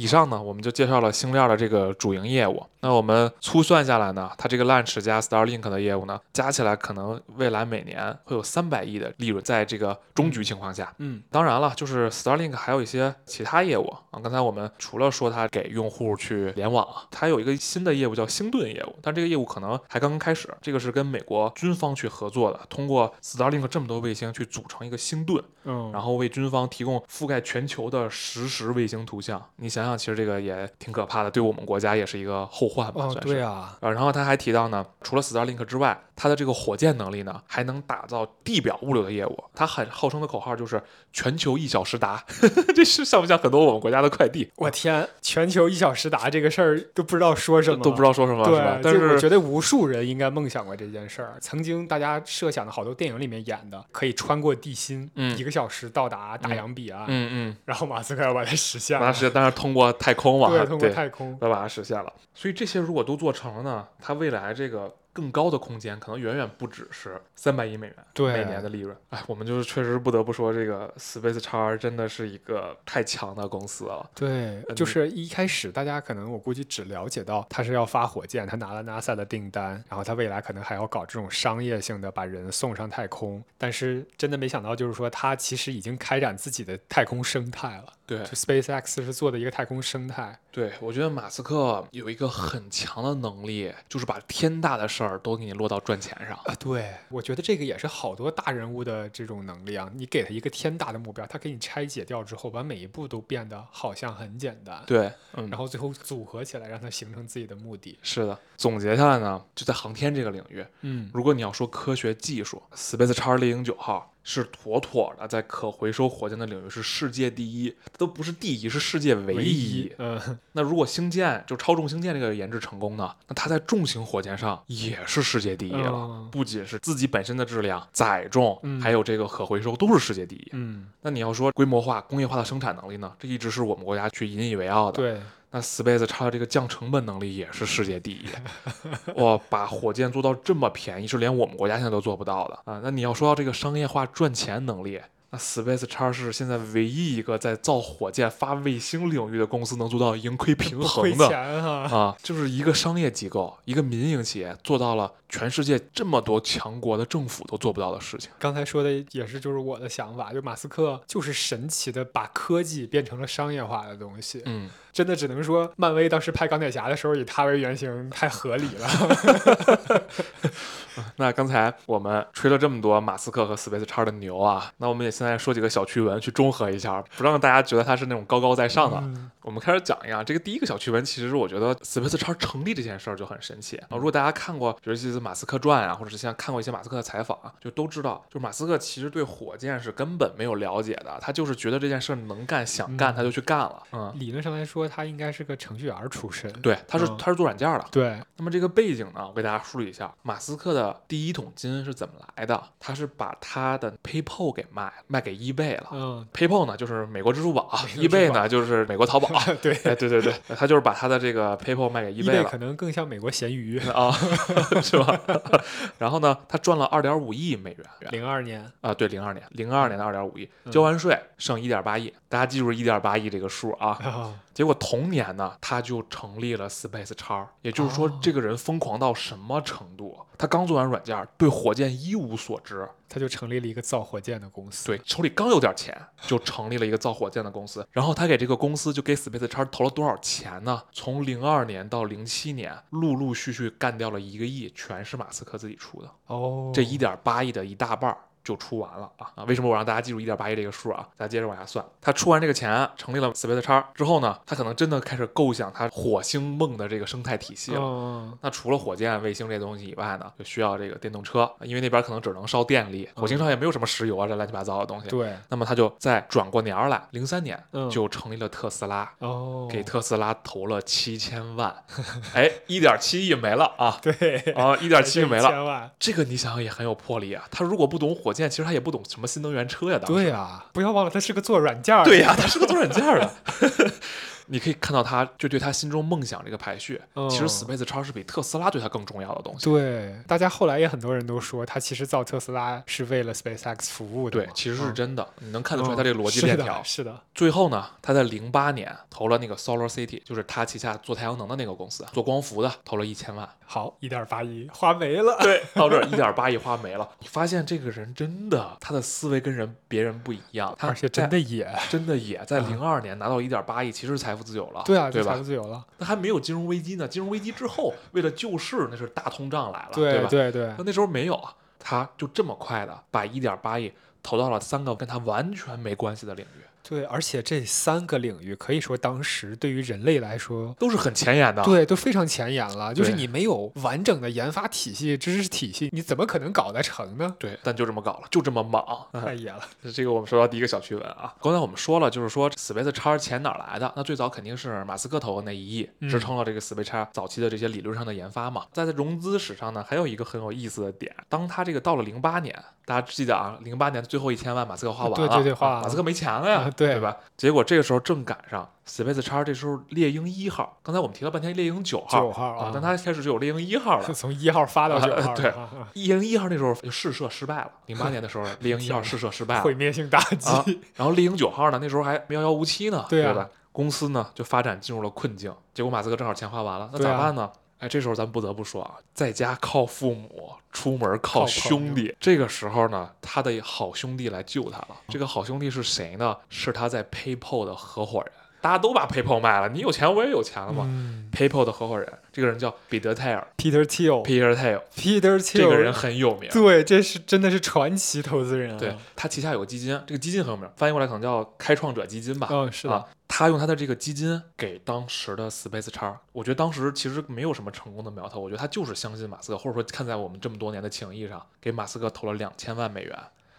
以上呢，我们就介绍了星链的这个主营业务。那我们粗算下来呢，它这个 Launch 加 Starlink 的业务呢，加起来可能未来每年会有三百亿的利润，在这个中局情况下。嗯当然了，就是 Starlink 还有一些其他业务啊。刚才我们除了说它给用户去联网啊，它有一个新的业务叫星盾业务，但这个业务可能还刚刚开始。这个是跟美国军方去合作的，通过 Starlink 这么多卫星去组成一个星盾，嗯，然后为军方提供覆盖全球的实时卫星图像。你想想，其实这个也挺可怕的，对我们国家也是一个后患吧？哦，算是对啊，啊，然后他还提到呢，除了 Starlink 之外，它的这个火箭能力呢，还能打造地表物流的业务。它很号称的口号就是全球一小时达，这是像不像很多我们国家的快递？我天，全球一小时达这个事儿都不知道说什么，都不知道说什么，是吧对，？但是我觉得无数人应该梦想过这件事儿。曾经大家设想的好多电影里面演的，可以穿过地心，嗯一个小时到达大洋彼岸，嗯嗯，然后马斯克要把它实现了，把它实现，但是通过太空嘛，对，通过太空，要把它实现了。所以这些如果都做成了呢，它未来这个更高的空间可能远远不只是三百亿美元对每年的利润。哎，我们就是确实不得不说，这个 Space X 真的是一个太强的公司了。对，嗯就是一开始大家可能我估计只了解到他是要发火箭，他拿了 NASA 的订单，然后他未来可能还要搞这种商业性的把人送上太空，但是真的没想到，就是说他其实已经开展自己的太空生态了。对就 SpaceX 是做的一个太空生态，对，我觉得马斯克有一个很强的能力，就是把天大的事儿都给你落到赚钱上。啊，对，我觉得这个也是好多大人物的这种能力啊。你给他一个天大的目标，他给你拆解掉之后，把每一步都变得好像很简单，对，嗯然，后最后组合起来，让它形成自己的目的。是的。总结下来呢，就在航天这个领域，嗯，如果你要说科学技术，Space X 零零九号是妥妥的在可回收火箭的领域是世界第一，都不是第一，是世界唯唯一。嗯，那如果星舰就超重星舰这个研制成功呢，那它在重型火箭上也是世界第一了。嗯不仅是自己本身的质量、载重，嗯还有这个可回收，都是世界第一。嗯，那你要说规模化、工业化的生产能力呢，这一直是我们国家去引以为傲的。对，那 Space X 这个降成本能力也是世界第一，哇，把火箭做到这么便宜，是连我们国家现在都做不到的啊。那你要说到这个商业化赚钱能力，那 Space X 是现在唯一一个在造火箭、发卫星领域的公司能做到盈亏平衡的。钱哈、啊，就是一个商业机构，一个民营企业做到了全世界这么多强国的政府都做不到的事情。刚才说的也是，就是我的想法，就马斯克就是神奇的把科技变成了商业化的东西，嗯，真的只能说漫威当时拍钢铁侠的时候以他为原型太合理了。那刚才我们吹了这么多马斯克和 Space X 的牛啊，那我们也现在说几个小趣闻去中和一下，不让大家觉得他是那种高高在上的。嗯我们开始讲一下这个第一个小趣闻，其实我觉得 Space X 成立这件事儿就很神奇啊。如果大家看过，比如这次马斯克传啊，或者是像看过一些马斯克的采访啊，就都知道，就是马斯克其实对火箭是根本没有了解的，他就是觉得这件事儿能干想干嗯他就去干了。嗯，理论上来说，他应该是个程序员出身。对，他是嗯他是做软件的。对，那么这个背景呢，我给大家梳理一下，马斯克的第一桶金是怎么来的？他是把他的 PayPal 给卖卖给 eBay 了。嗯，PayPal 呢就是美国支付宝，eBay 呢就是美国淘宝。对，哎，对对对，他就是把他的这个 PayPal 卖给 eBay 了可能更像美国咸鱼。啊，是吧？然后呢，他赚了二点五亿美元零二年，啊，对，零二年，零二年的二点五亿，嗯交完税剩一点八亿，大家记住一点八亿这个数啊。啊，结果同年呢，他就成立了 Space X，也就是说哦，这个人疯狂到什么程度？他刚做完软件，对火箭一无所知，他就成立了一个造火箭的公司。对，手里刚有点钱，就成立了一个造火箭的公司。然后他给这个公司就给 Space X 投了多少钱呢？从零二年到零七年，陆陆续续干掉了一个亿，全是马斯克自己出的。哦，这一点八亿的一大半儿就出完了啊啊！为什么我让大家记住一点八亿这个数啊？咱接着往下算，他出完这个钱，成立了 Space X 之后呢，他可能真的开始构想他火星梦的这个生态体系了。嗯，那除了火箭、卫星这东西以外呢，就需要这个电动车，因为那边可能只能烧电力，火星上也没有什么石油啊，这乱七八糟的东西。对，那么他就再转过年儿来，零三年嗯就成立了特斯拉，哦，给特斯拉投了七千万，哎，一点七亿没了啊 对，啊，一点七亿没了。这个你想想也很有魄力啊！他如果不懂火箭，其实他也不懂什么新能源车呀。当时对呀、不要忘了他是个做软件儿的。对呀、他是个做软件儿的。你可以看到他就对他心中梦想这个排序，其实嗯 Space 叉是比特斯拉对他更重要的东西。对，大家后来也很多人都说，他其实造特斯拉是为了 SpaceX 服务的。对，其实是嗯真的，你能看得出来嗯他这个逻辑链条。是的，最后呢，他在零八年投了那个 Solar City，就是他旗下做太阳能的那个公司，做光伏的，投了一千万。好，一点八亿花没了。对，到这儿一点八亿花没了。你发现这个人真的，他的思维跟人别人不一样，他而且真的也，真的也在嗯零二年拿到一点八亿，其实是财富自由了，对啊，对吧就财富？自由了。那还没有金融危机呢，金融危机之后，为了救市，那是大通胀来了，对吧？对对那那时候没有啊，他就这么快的把一点八亿投到了三个跟他完全没关系的领域，对，而且这三个领域可以说当时对于人类来说。都是很前沿的。对，都非常前沿了。就是你没有完整的研发体系、知识体系，你怎么可能搞得成呢？对，但就这么搞了，就这么莽。太野了。这个我们说到第一个小趣闻啊，刚才我们说了，就是说 Space 叉钱哪儿来的？那最早肯定是马斯克投的那一亿，嗯支撑了这个 Space 叉早期的这些理论上的研发嘛。在融资史上呢，还有一个很有意思的点，当他这个到了零八年，大家记得啊，零八年最后一千万马斯克花完了，对对对花完了啊马斯克没钱了呀，啊对吧？结果这个时候正赶上 Space X 这时候猎鹰一号，刚才我们提了半天猎鹰九号，九号啊啊，但它开始就有猎鹰一号了。从一号发到九号，啊对猎鹰 一号那时候就试射失败了，零八年的时候，猎鹰一号试射失败了，毁灭性打击。啊，然后猎鹰九号呢，那时候还遥遥无期呢，对啊吧？公司呢就发展进入了困境，结果马斯克正好钱花完了，那咋办呢？哎，这时候咱不得不说啊，在家靠父母，出门靠兄弟。这个时候呢，他的好兄弟来救他了。这个好兄弟是谁呢？是他在 PayPal 的合伙人。大家都把 PayPal 卖了，你有钱我也有钱了嘛。嗯 PayPal 的合伙人，这个人叫彼得泰尔，Peter Thiel，Peter，Peter Thiel，Thiel，这个人很有名。对，这是真的是传奇投资人啊。对，他旗下有个基金，这个基金很有名，翻译过来可能叫开创者基金吧。嗯，是的啊，，他用他的这个基金给当时的 Space X，，我觉得当时其实没有什么成功的苗头，我觉得他就是相信马斯克，或者说看在我们这么多年的情谊上，给马斯克投了两千万美元。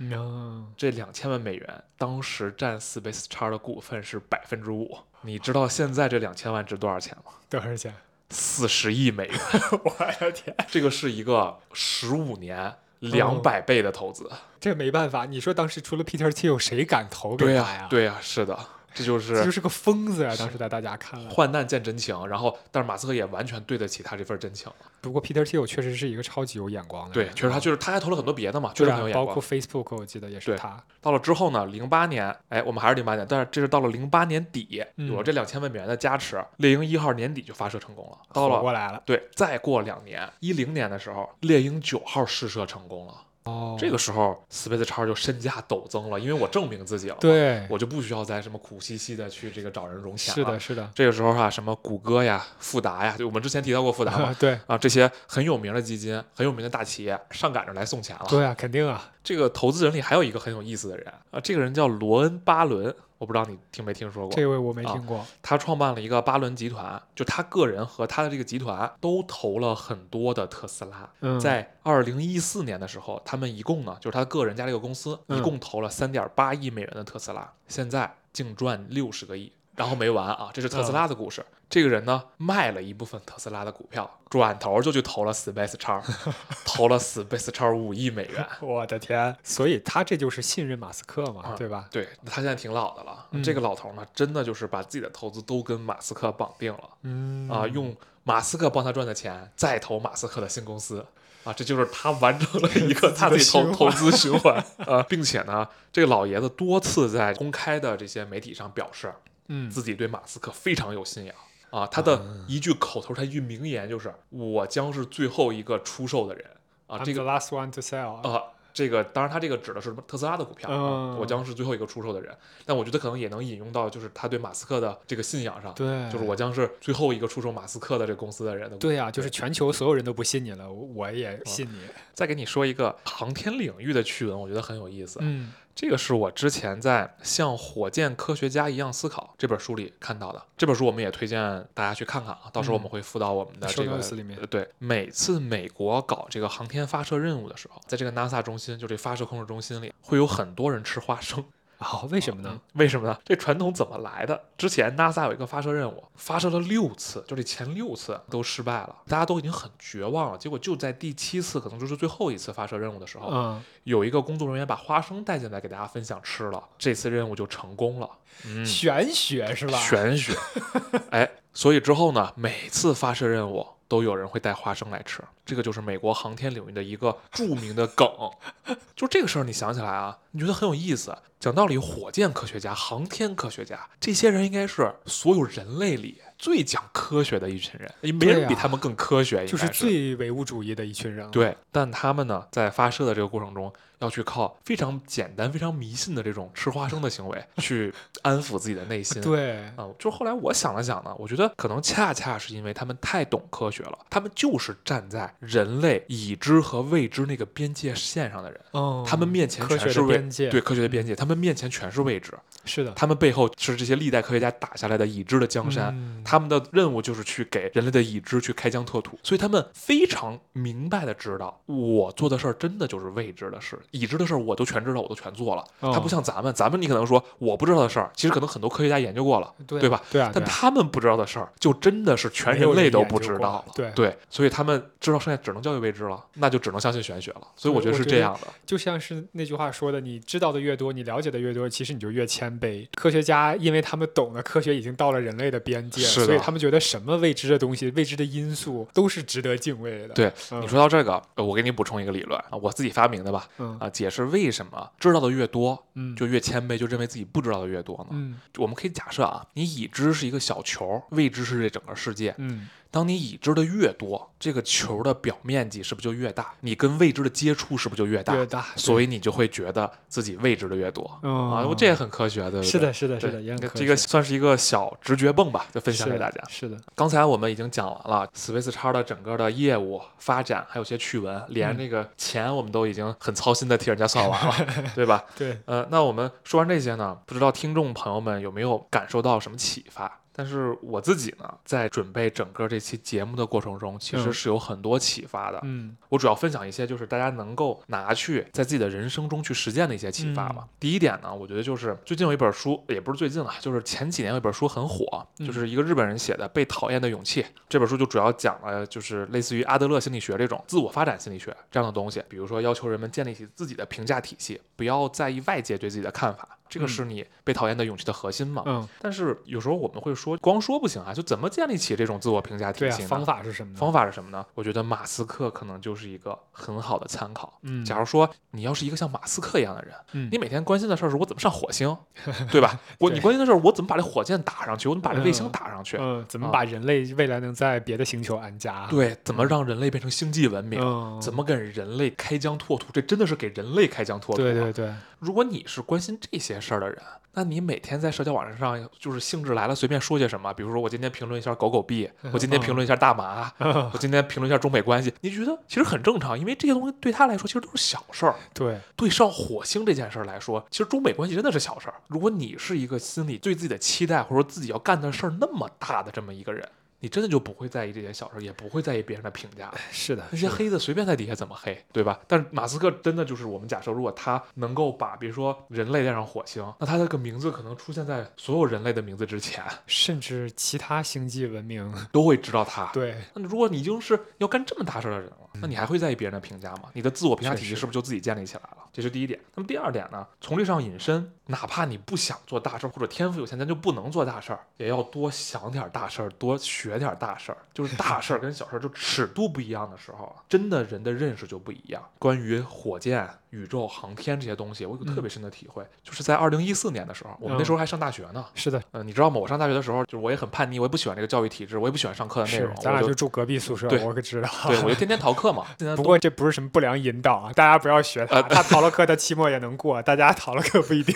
嗯，这两千万美元当时占 Space X 的股份是百分之五，你知道现在这两千万值多少钱吗？多少钱？四十亿美元，我的天，这个是一个十五年嗯两百倍的投资。这没办法，你说当时除了 Peter Thiel，谁敢投给他呀？，对呀、是的，这就是这就是个疯子呀！当时在大家看来。患难见真情。然后，但是马斯克也完全对得起他这份真情了。不过 Peter Thiel 确实是一个超级有眼光的对，确实他就是他还投了很多别的嘛，确实很有眼光包括。Facebook，我记得也是他。到了之后呢，零八年，哎，我们还是零八年，但是这是到了零八年底，嗯有了这两千万美元的加持，猎鹰一号年底就发射成功了。到了过来了。对，再过两年，一零年的时候，猎鹰九号试射成功了。哦，这个时候，Space 叉就身价陡增了，因为我证明自己了，，对，我就不需要再什么苦兮兮的去这个找人融钱了。是的，是的，这个时候哈、什么谷歌呀、富达呀，就我们之前提到过富达嘛，对啊，这些很有名的基金、很有名的大企业上赶着来送钱了。对啊，肯定啊，这个投资人里还有一个很有意思的人啊，这个人叫罗恩·巴伦，我不知道你听没听说过。这位我没啊听过。他创办了一个巴伦集团，就他个人和他的这个集团都投了很多的特斯拉。嗯，在二零一四年的时候，他们一共呢，就是他个人加这个公司，嗯一共投了三点八亿美元的特斯拉，现在净赚六十个亿。然后没完啊，这是特斯拉的故事。这个人呢，卖了一部分特斯拉的股票，转头就去投了 Space 叉，投了 Space 叉五亿美元。我的天，所以他这就是信任马斯克嘛，啊对吧？对，他现在挺老的了。嗯这个老头呢，真的就是把自己的投资都跟马斯克绑定了。嗯啊，用马斯克帮他赚的钱再投马斯克的新公司啊，这就是他完成了一个 他自己投投资循环啊，并且呢，这个老爷子多次在公开的这些媒体上表示嗯，自己对马斯克非常有信仰啊，他的一句口头，他一句名言就是“我将是最后一个出售的人”啊，这个 last one to sell 啊。啊。这个当然，他这个指的是特斯拉的股票、啊，嗯我将是最后一个出售的人。但我觉得可能也能引用到，就是他对马斯克的这个信仰上，对，就是我将是最后一个出售马斯克的这个公司的人的。对呀、就是全球所有人都不信你了，我我也信你。再给你说一个航天领域的趣闻，我觉得很有意思。嗯这个是我之前在《像火箭科学家一样思考》这本书里看到的。这本书我们也推荐大家去看看啊，到时候我们会附到我们的这个、里面呃对，每次美国搞这个航天发射任务的时候，在这个 NASA 中心，就这发射控制中心里，会有很多人吃花生。啊，为什么呢嗯？？为什么呢？这传统怎么来的？之前 NASA 有一个发射任务，发射了六次，就这前六次都失败了，大家都已经很绝望了。结果就在第七次，可能就是最后一次发射任务的时候，嗯，有一个工作人员把花生带进来给大家分享吃了，这次任务就成功了。嗯，玄学是吧？玄学。哎，所以之后呢，每次发射任务都有人会带花生来吃，这个就是美国航天领域的一个著名的梗。就这个事儿，你想起来啊，你觉得很有意思。讲道理，火箭科学家、航天科学家这些人应该是所有人类里最讲科学的一群人，没对呀人比他们更科学，就是最唯物主义的一群人。，对，但他们呢，在发射的这个过程中，要去靠非常简单、非常迷信的这种吃花生的行为，去安抚自己的内心。对，啊、就后来我想了想呢，我觉得可能恰恰是因为他们太懂科学了，他们就是站在人类已知和未知那个边界线上的人，嗯，他们面前全是边界，对科学的边界，他们面前全是未知，是的，他们背后是这些历代科学家打下来的已知的江山。嗯他们的任务就是去给人类的已知去开疆拓土，所以他们非常明白的知道，我做的事儿真的就是未知的事，已知的事儿我都全知道，我都全做了。哦他不像咱们，咱们你可能说我不知道的事儿，其实可能很多科学家研究过了，对对吧？对啊，但他们不知道的事儿，就真的是全人人类都不知道了。对对，所以他们知道剩下只能教育未知了，那就只能相信玄学了。所以我觉得我觉得是这样的。就像是那句话说的，你知道的越多，你了解的越多，其实你就越谦卑。科学家因为他们懂了科学已经到了人类的边界，是的所以他们觉得什么未知的东西、未知的因素都是值得敬畏的。对嗯你说到这个，呃我给你补充一个理论啊，我自己发明的吧，嗯啊，解释为什么知道的越多，嗯就越谦卑，就认为自己不知道的越多呢？嗯我们可以假设啊，你已知是一个小球，未知是这整个世界。嗯，当你已知的越多，这个球的表面积是不是就越大？你跟未知的接触是不是就越大？越大，所以你就会觉得自己未知的越多、嗯啊，我这也很科学，对不对？是的，是的，是的，也很科这个算是一个小直觉泵吧，就分享给大家。是的，刚才我们已经讲完了 Swiss 叉的整个的业务发展，还有些趣闻，连嗯这个钱我们都已经很操心的替人家算完了，对吧？对，呃，那我们说完这些呢，不知道听众朋友们有没有感受到什么启发？但是我自己呢，在准备整个这期节目的过程中，其实嗯是有很多启发的。嗯我主要分享一些就是大家能够拿去在自己的人生中去实践的一些启发嗯吧。第一点呢，我觉得就是最近有一本书，也不是最近了，就是前几年有一本书很火，嗯就是一个日本人写的《被讨厌的勇气》。这本书就主要讲了就是类似于阿德勒心理学这种自我发展心理学这样的东西，比如说要求人们建立起自己的评价体系，不要在意外界对自己的看法。这个嗯是你被讨厌的勇气的核心嘛？嗯，但是有时候我们会说，光说不行啊，就怎么建立起这种自我评价体系，呢？方法是什么呢？方法是什么呢？我觉得马斯克可能就是一个很好的参考。嗯，假如说你要是一个像马斯克一样的人，嗯你每天关心的事儿是我怎么上火星，对吧？我你关心的事儿我怎么把这火箭打上去，我怎么把这卫星嗯打上去，嗯，怎么啊把人类未来能在别的星球安家？，对，怎么让人类变成星际文明？嗯，怎么给人类开疆拓土？这真的是给人类开疆拓土、啊。对对对，如果你是关心这些事儿的人，那你每天在社交网站上就是兴致来了随便说些什么，比如说我今天评论一下狗狗币，我今天评论一下大麻，我今天评论一下中美关系，你觉得其实很正常，因为这些东西对他来说其实都是小事儿。对，对上火星这件事儿来说，其实中美关系真的是小事儿。如果你是一个心里对自己的期待，或者说自己要干的事儿那么大的这么一个人，你真的就不会在意这些小事儿，也不会在意别人的评价。是的，那些黑的随便在底下怎么黑，对吧？但是马斯克真的就是我们假设，如果他能够把比如说人类带上火星，那他这个名字可能出现在所有人类的名字之前，甚至其他星际文明，都会知道他。对，那如果你已经是要干这么大事儿的人了，那你还会在意别人的评价吗？你的自我评价体系是不是就自己建立起来了？这是第一点。那么第二点呢？从这上引申，哪怕你不想做大事儿，或者天赋有限，咱就不能做大事儿，也要多想点大事儿，多学点大事儿。就是大事儿跟小事儿就尺度不一样的时候，真的人的认识就不一样。关于火箭、宇宙、航天这些东西，我有个特别深的体会，就是在二零一四年的时候，我们那时候还上大学呢。是的，嗯、你知道吗？我上大学的时候，就是我也很叛逆，我也不喜欢这个教育体制，我也不喜欢上课的内容，，咱俩就住隔壁宿舍，对我可知道。对，我就天天逃课嘛。不过这不是什么不良引导啊，大家不要学他，呃他逃了课，他期末也能过，大家逃了课不一定。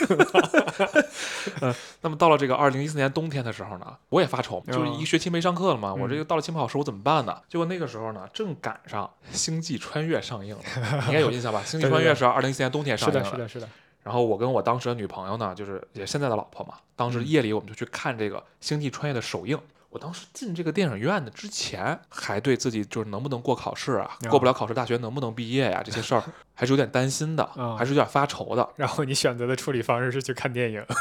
嗯 那么到了这个二零一四年冬天的时候呢，我也发愁，嗯就是一学期没上课了嘛，我嗯这个到了期末考试我怎么办呢？结果那个时候呢，正赶上《星际穿越》上映了，你应该有印象吧？《星际穿越》对是二零一四年冬天上是的，映是的，是的。然后我跟我当时的女朋友呢，就是也现在的老婆嘛，当时嗯夜里我们就去看这个《星际穿越》的首映。我当时进这个电影院的之前，还对自己就是能不能过考试啊，啊过不了考试，大学能不能毕业呀、这些事儿 还是有点担心的，啊还是有点发愁的。然后你选择的处理方式是去看电影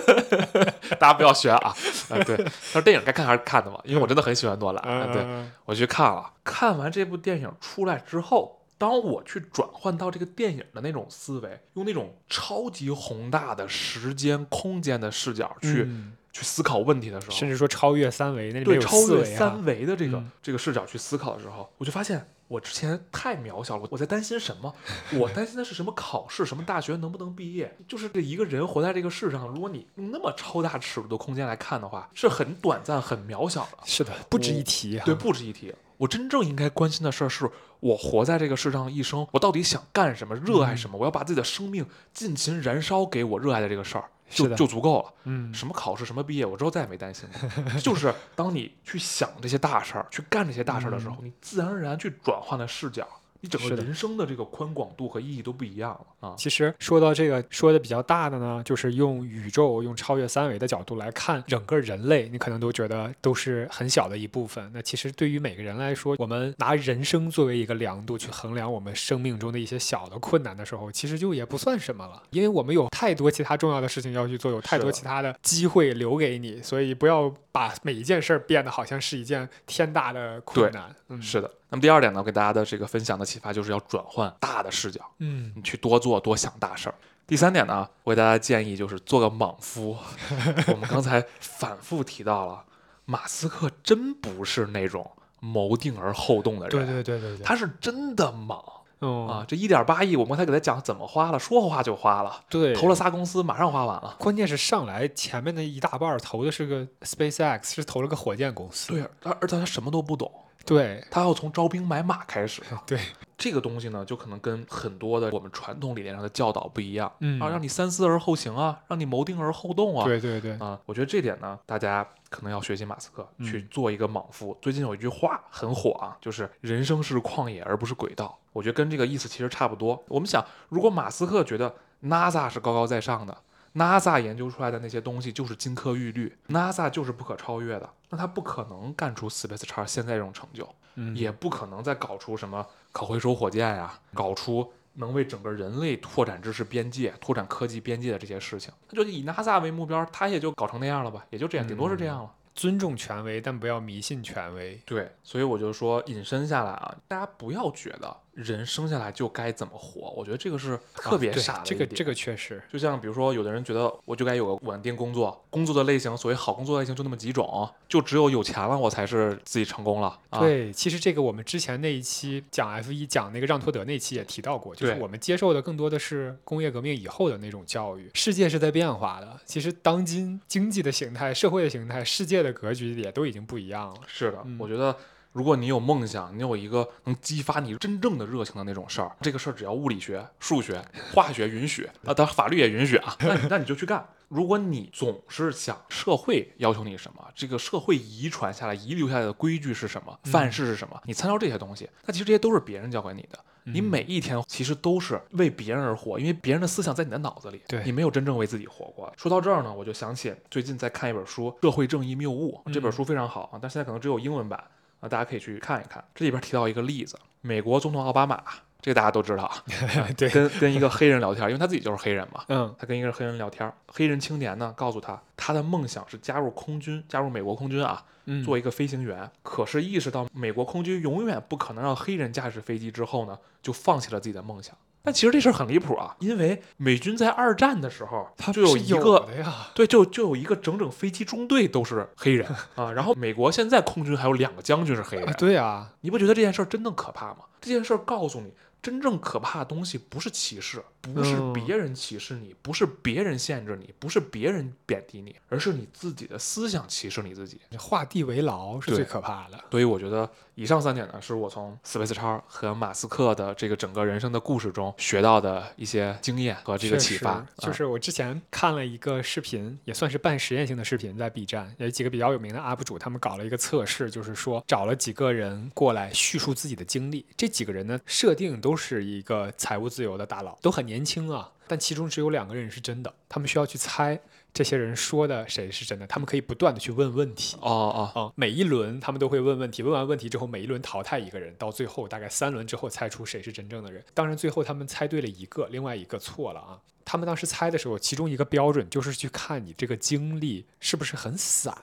大家不要学啊！啊，对，但是电影该看还是看的嘛，因为我真的很喜欢诺兰。啊，对，嗯我去看了。看完这部电影出来之后，当我去转换到这个电影的那种思维，用那种超级宏大的时间、空间的视角去、嗯去思考问题的时候，甚至说超越三维，那里面有对超越三维的这个、嗯这个视角去思考的时候，我就发现我之前太渺小了。我我在担心什么？我担心的是什么考试，什么大学能不能毕业？就是这一个人活在这个世上，如果你用那么超大尺度的空间来看的话，是很短暂、很渺小的。是的，不值一提啊。对，不值一提。我真正应该关心的事儿是，我活在这个世上一生，我到底想干什么，热爱什么？我要把自己的生命尽情燃烧给我热爱的这个事儿，就就足够了。嗯，什么考试，什么毕业，我之后再也没担心过。就是当你去想这些大事儿，去干这些大事儿的时候，你自然而然去转换了视角，你整个人生的这个宽广度和意义都不一样了啊。其实说到这个说的比较大的呢，就是用宇宙、用超越三维的角度来看整个人类，你可能都觉得都是很小的一部分。那其实对于每个人来说，我们拿人生作为一个量度去衡量我们生命中的一些小的困难的时候，其实就也不算什么了，因为我们有太多其他重要的事情要去做，有太多其他的机会留给你，所以不要把每一件事儿变得好像是一件天大的困难。嗯，是的。那么第二点呢，我给大家的这个分享的启发就是要转换大的视角。嗯，你去多做多想大事儿。第三点呢，我给大家建议就是做个莽夫。我们刚才反复提到了，马斯克真不是那种谋定而后动的人，对对对对对，他是真的莽嗯啊！这一点八亿，我刚才给他讲怎么花了，说花就花了，对投了仨公司，马上花完了。关键是上来前面那一大半儿投的是个 SpaceX，是投了个火箭公司。对，而而且他什么都不懂，对他要从招兵买马开始。对，这个东西呢，就可能跟很多的我们传统理念上的教导不一样，嗯啊，让你三思而后行啊，让你谋定而后动啊，对对对，啊，我觉得这点呢，大家可能要学习马斯克，去嗯做一个莽夫。最近有一句话很火啊，就是“人生是旷野，而不是轨道”。我觉得跟这个意思其实差不多。我们想，如果马斯克觉得 NASA 是高高在上的，NASA 研究出来的那些东西就是金科玉律，NASA 就是不可超越的，那他不可能干出 Space X 现在这种成就，嗯也不可能再搞出什么可回收火箭呀，搞出。能为整个人类拓展知识边界、拓展科技边界的这些事情，那就以 NASA 为目标，他也就搞成那样了吧，也就这样，顶多是这样了。尊重权威，但不要迷信权威。对，所以我就说引申下来啊，大家不要觉得人生下来就该怎么活，我觉得这个是特别傻的一点。这个这个确实，就像比如说，有的人觉得我就该有个稳定工作，工作的类型，所谓好工作类型就那么几种，就只有有钱了我才是自己成功了。啊、对，其实这个我们之前那一期讲 F 一讲那个让托德那期也提到过，就是我们接受的更多的是工业革命以后的那种教育，世界是在变化的。其实当今经济的形态、社会的形态、世界的格局也都已经不一样了。是的，嗯我觉得如果你有梦想，你有一个能激发你真正的热情的那种事儿，这个事儿只要物理学、数学、化学允许啊，当然法律也允许啊，那你那你就去干。如果你总是想社会要求你什么，这个社会遗传下来、遗留下来的规矩是什么，范式是什么，你参照这些东西，那其实这些都是别人教给你的。你每一天其实都是为别人而活，因为别人的思想在你的脑子里，你没有真正为自己活过。说到这儿呢，我就想起最近在看一本书《社会正义谬误》，这本书非常好啊，但现在可能只有英文版啊，大家可以去看一看。这里边提到一个例子，美国总统奥巴马，这个大家都知道啊，对跟跟一个黑人聊天，因为他自己就是黑人嘛，嗯他跟一个黑人聊天，黑人青年呢告诉他，他的梦想是加入空军，加入美国空军啊，嗯，做一个飞行员。可是意识到美国空军永远不可能让黑人驾驶飞机之后呢，就放弃了自己的梦想。但其实这事儿很离谱啊，因为美军在二战的时候，他就有一个对，就就有一个整整飞机中队都是黑人 啊。然后美国现在空军还有两个将军是黑人啊，对啊，你不觉得这件事儿真的可怕吗？这件事儿告诉你，真正可怕的东西不是歧视，不是嗯别人歧视你，不是别人限制你，不是别人贬低你，而是你自己的思想歧视你自己。画地为牢是最可怕的。所以我觉得以上三点呢，是我从 Space 超和马斯克的这个整个人生的故事中学到的一些经验和这个启发。啊就是我之前看了一个视频，也算是半实验性的视频，在 B 站有几个比较有名的 UP 主，他们搞了一个测试，就是说找了几个人过来叙述自己的经历。这几个人呢，设定都是一个财务自由的大佬，都很年轻啊，但其中只有两个人是真的，他们需要去猜这些人说的谁是真的，他们可以不断的去问问题。哦哦，哦、每一轮他们都会问问题，问完问题之后，每一轮淘汰一个人，到最后大概三轮之后猜出谁是真正的人。当然，最后他们猜对了一个，另外一个错了啊。他们当时猜的时候，其中一个标准就是去看你这个经历是不是很散，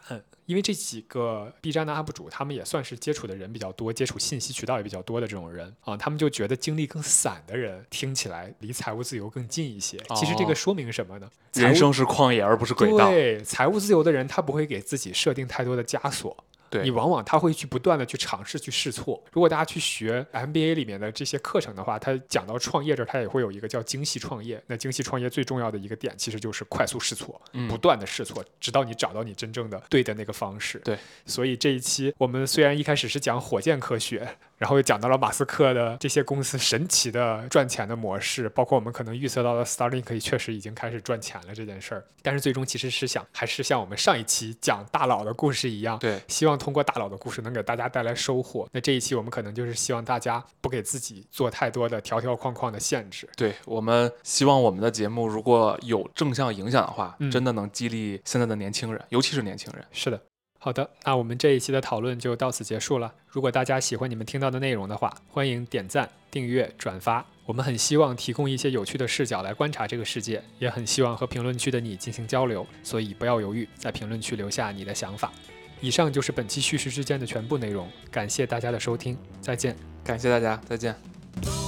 因为这几个 B 站的 UP 主，他们也算是接触的人比较多，接触信息渠道也比较多的这种人啊，他们就觉得经历更散的人听起来离财务自由更近一些。其实这哦个说明什么呢？人生是旷野而不是轨道。对，财务自由的人他不会给自己设定太多的枷锁。对你往往他会去不断的去尝试去试错。如果大家去学 MBA 里面的这些课程的话，他讲到创业这儿，他也会有一个叫精细创业。那精细创业最重要的一个点，其实就是快速试错，嗯不断的试错，直到你找到你真正的对的那个方式。对，所以这一期我们虽然一开始是讲火箭科学，然后又讲到了马斯克的这些公司神奇的赚钱的模式，包括我们可能预测到的 Starlink 确实已经开始赚钱了这件事儿。但是最终其实是想，还是像我们上一期讲大佬的故事一样，对，希望通过大佬的故事能给大家带来收获。那这一期我们可能就是希望大家不给自己做太多的条条框框的限制。对我们希望我们的节目如果有正向影响的话，嗯真的能激励现在的年轻人，尤其是年轻人。是的。好的，那我们这一期的讨论就到此结束了。如果大家喜欢你们听到的内容的话，欢迎点赞、订阅、转发。我们很希望提供一些有趣的视角来观察这个世界，也很希望和评论区的你进行交流，所以不要犹豫，在评论区留下你的想法。以上就是本期叙事之间的全部内容，感谢大家的收听，再见。感谢大家，再见。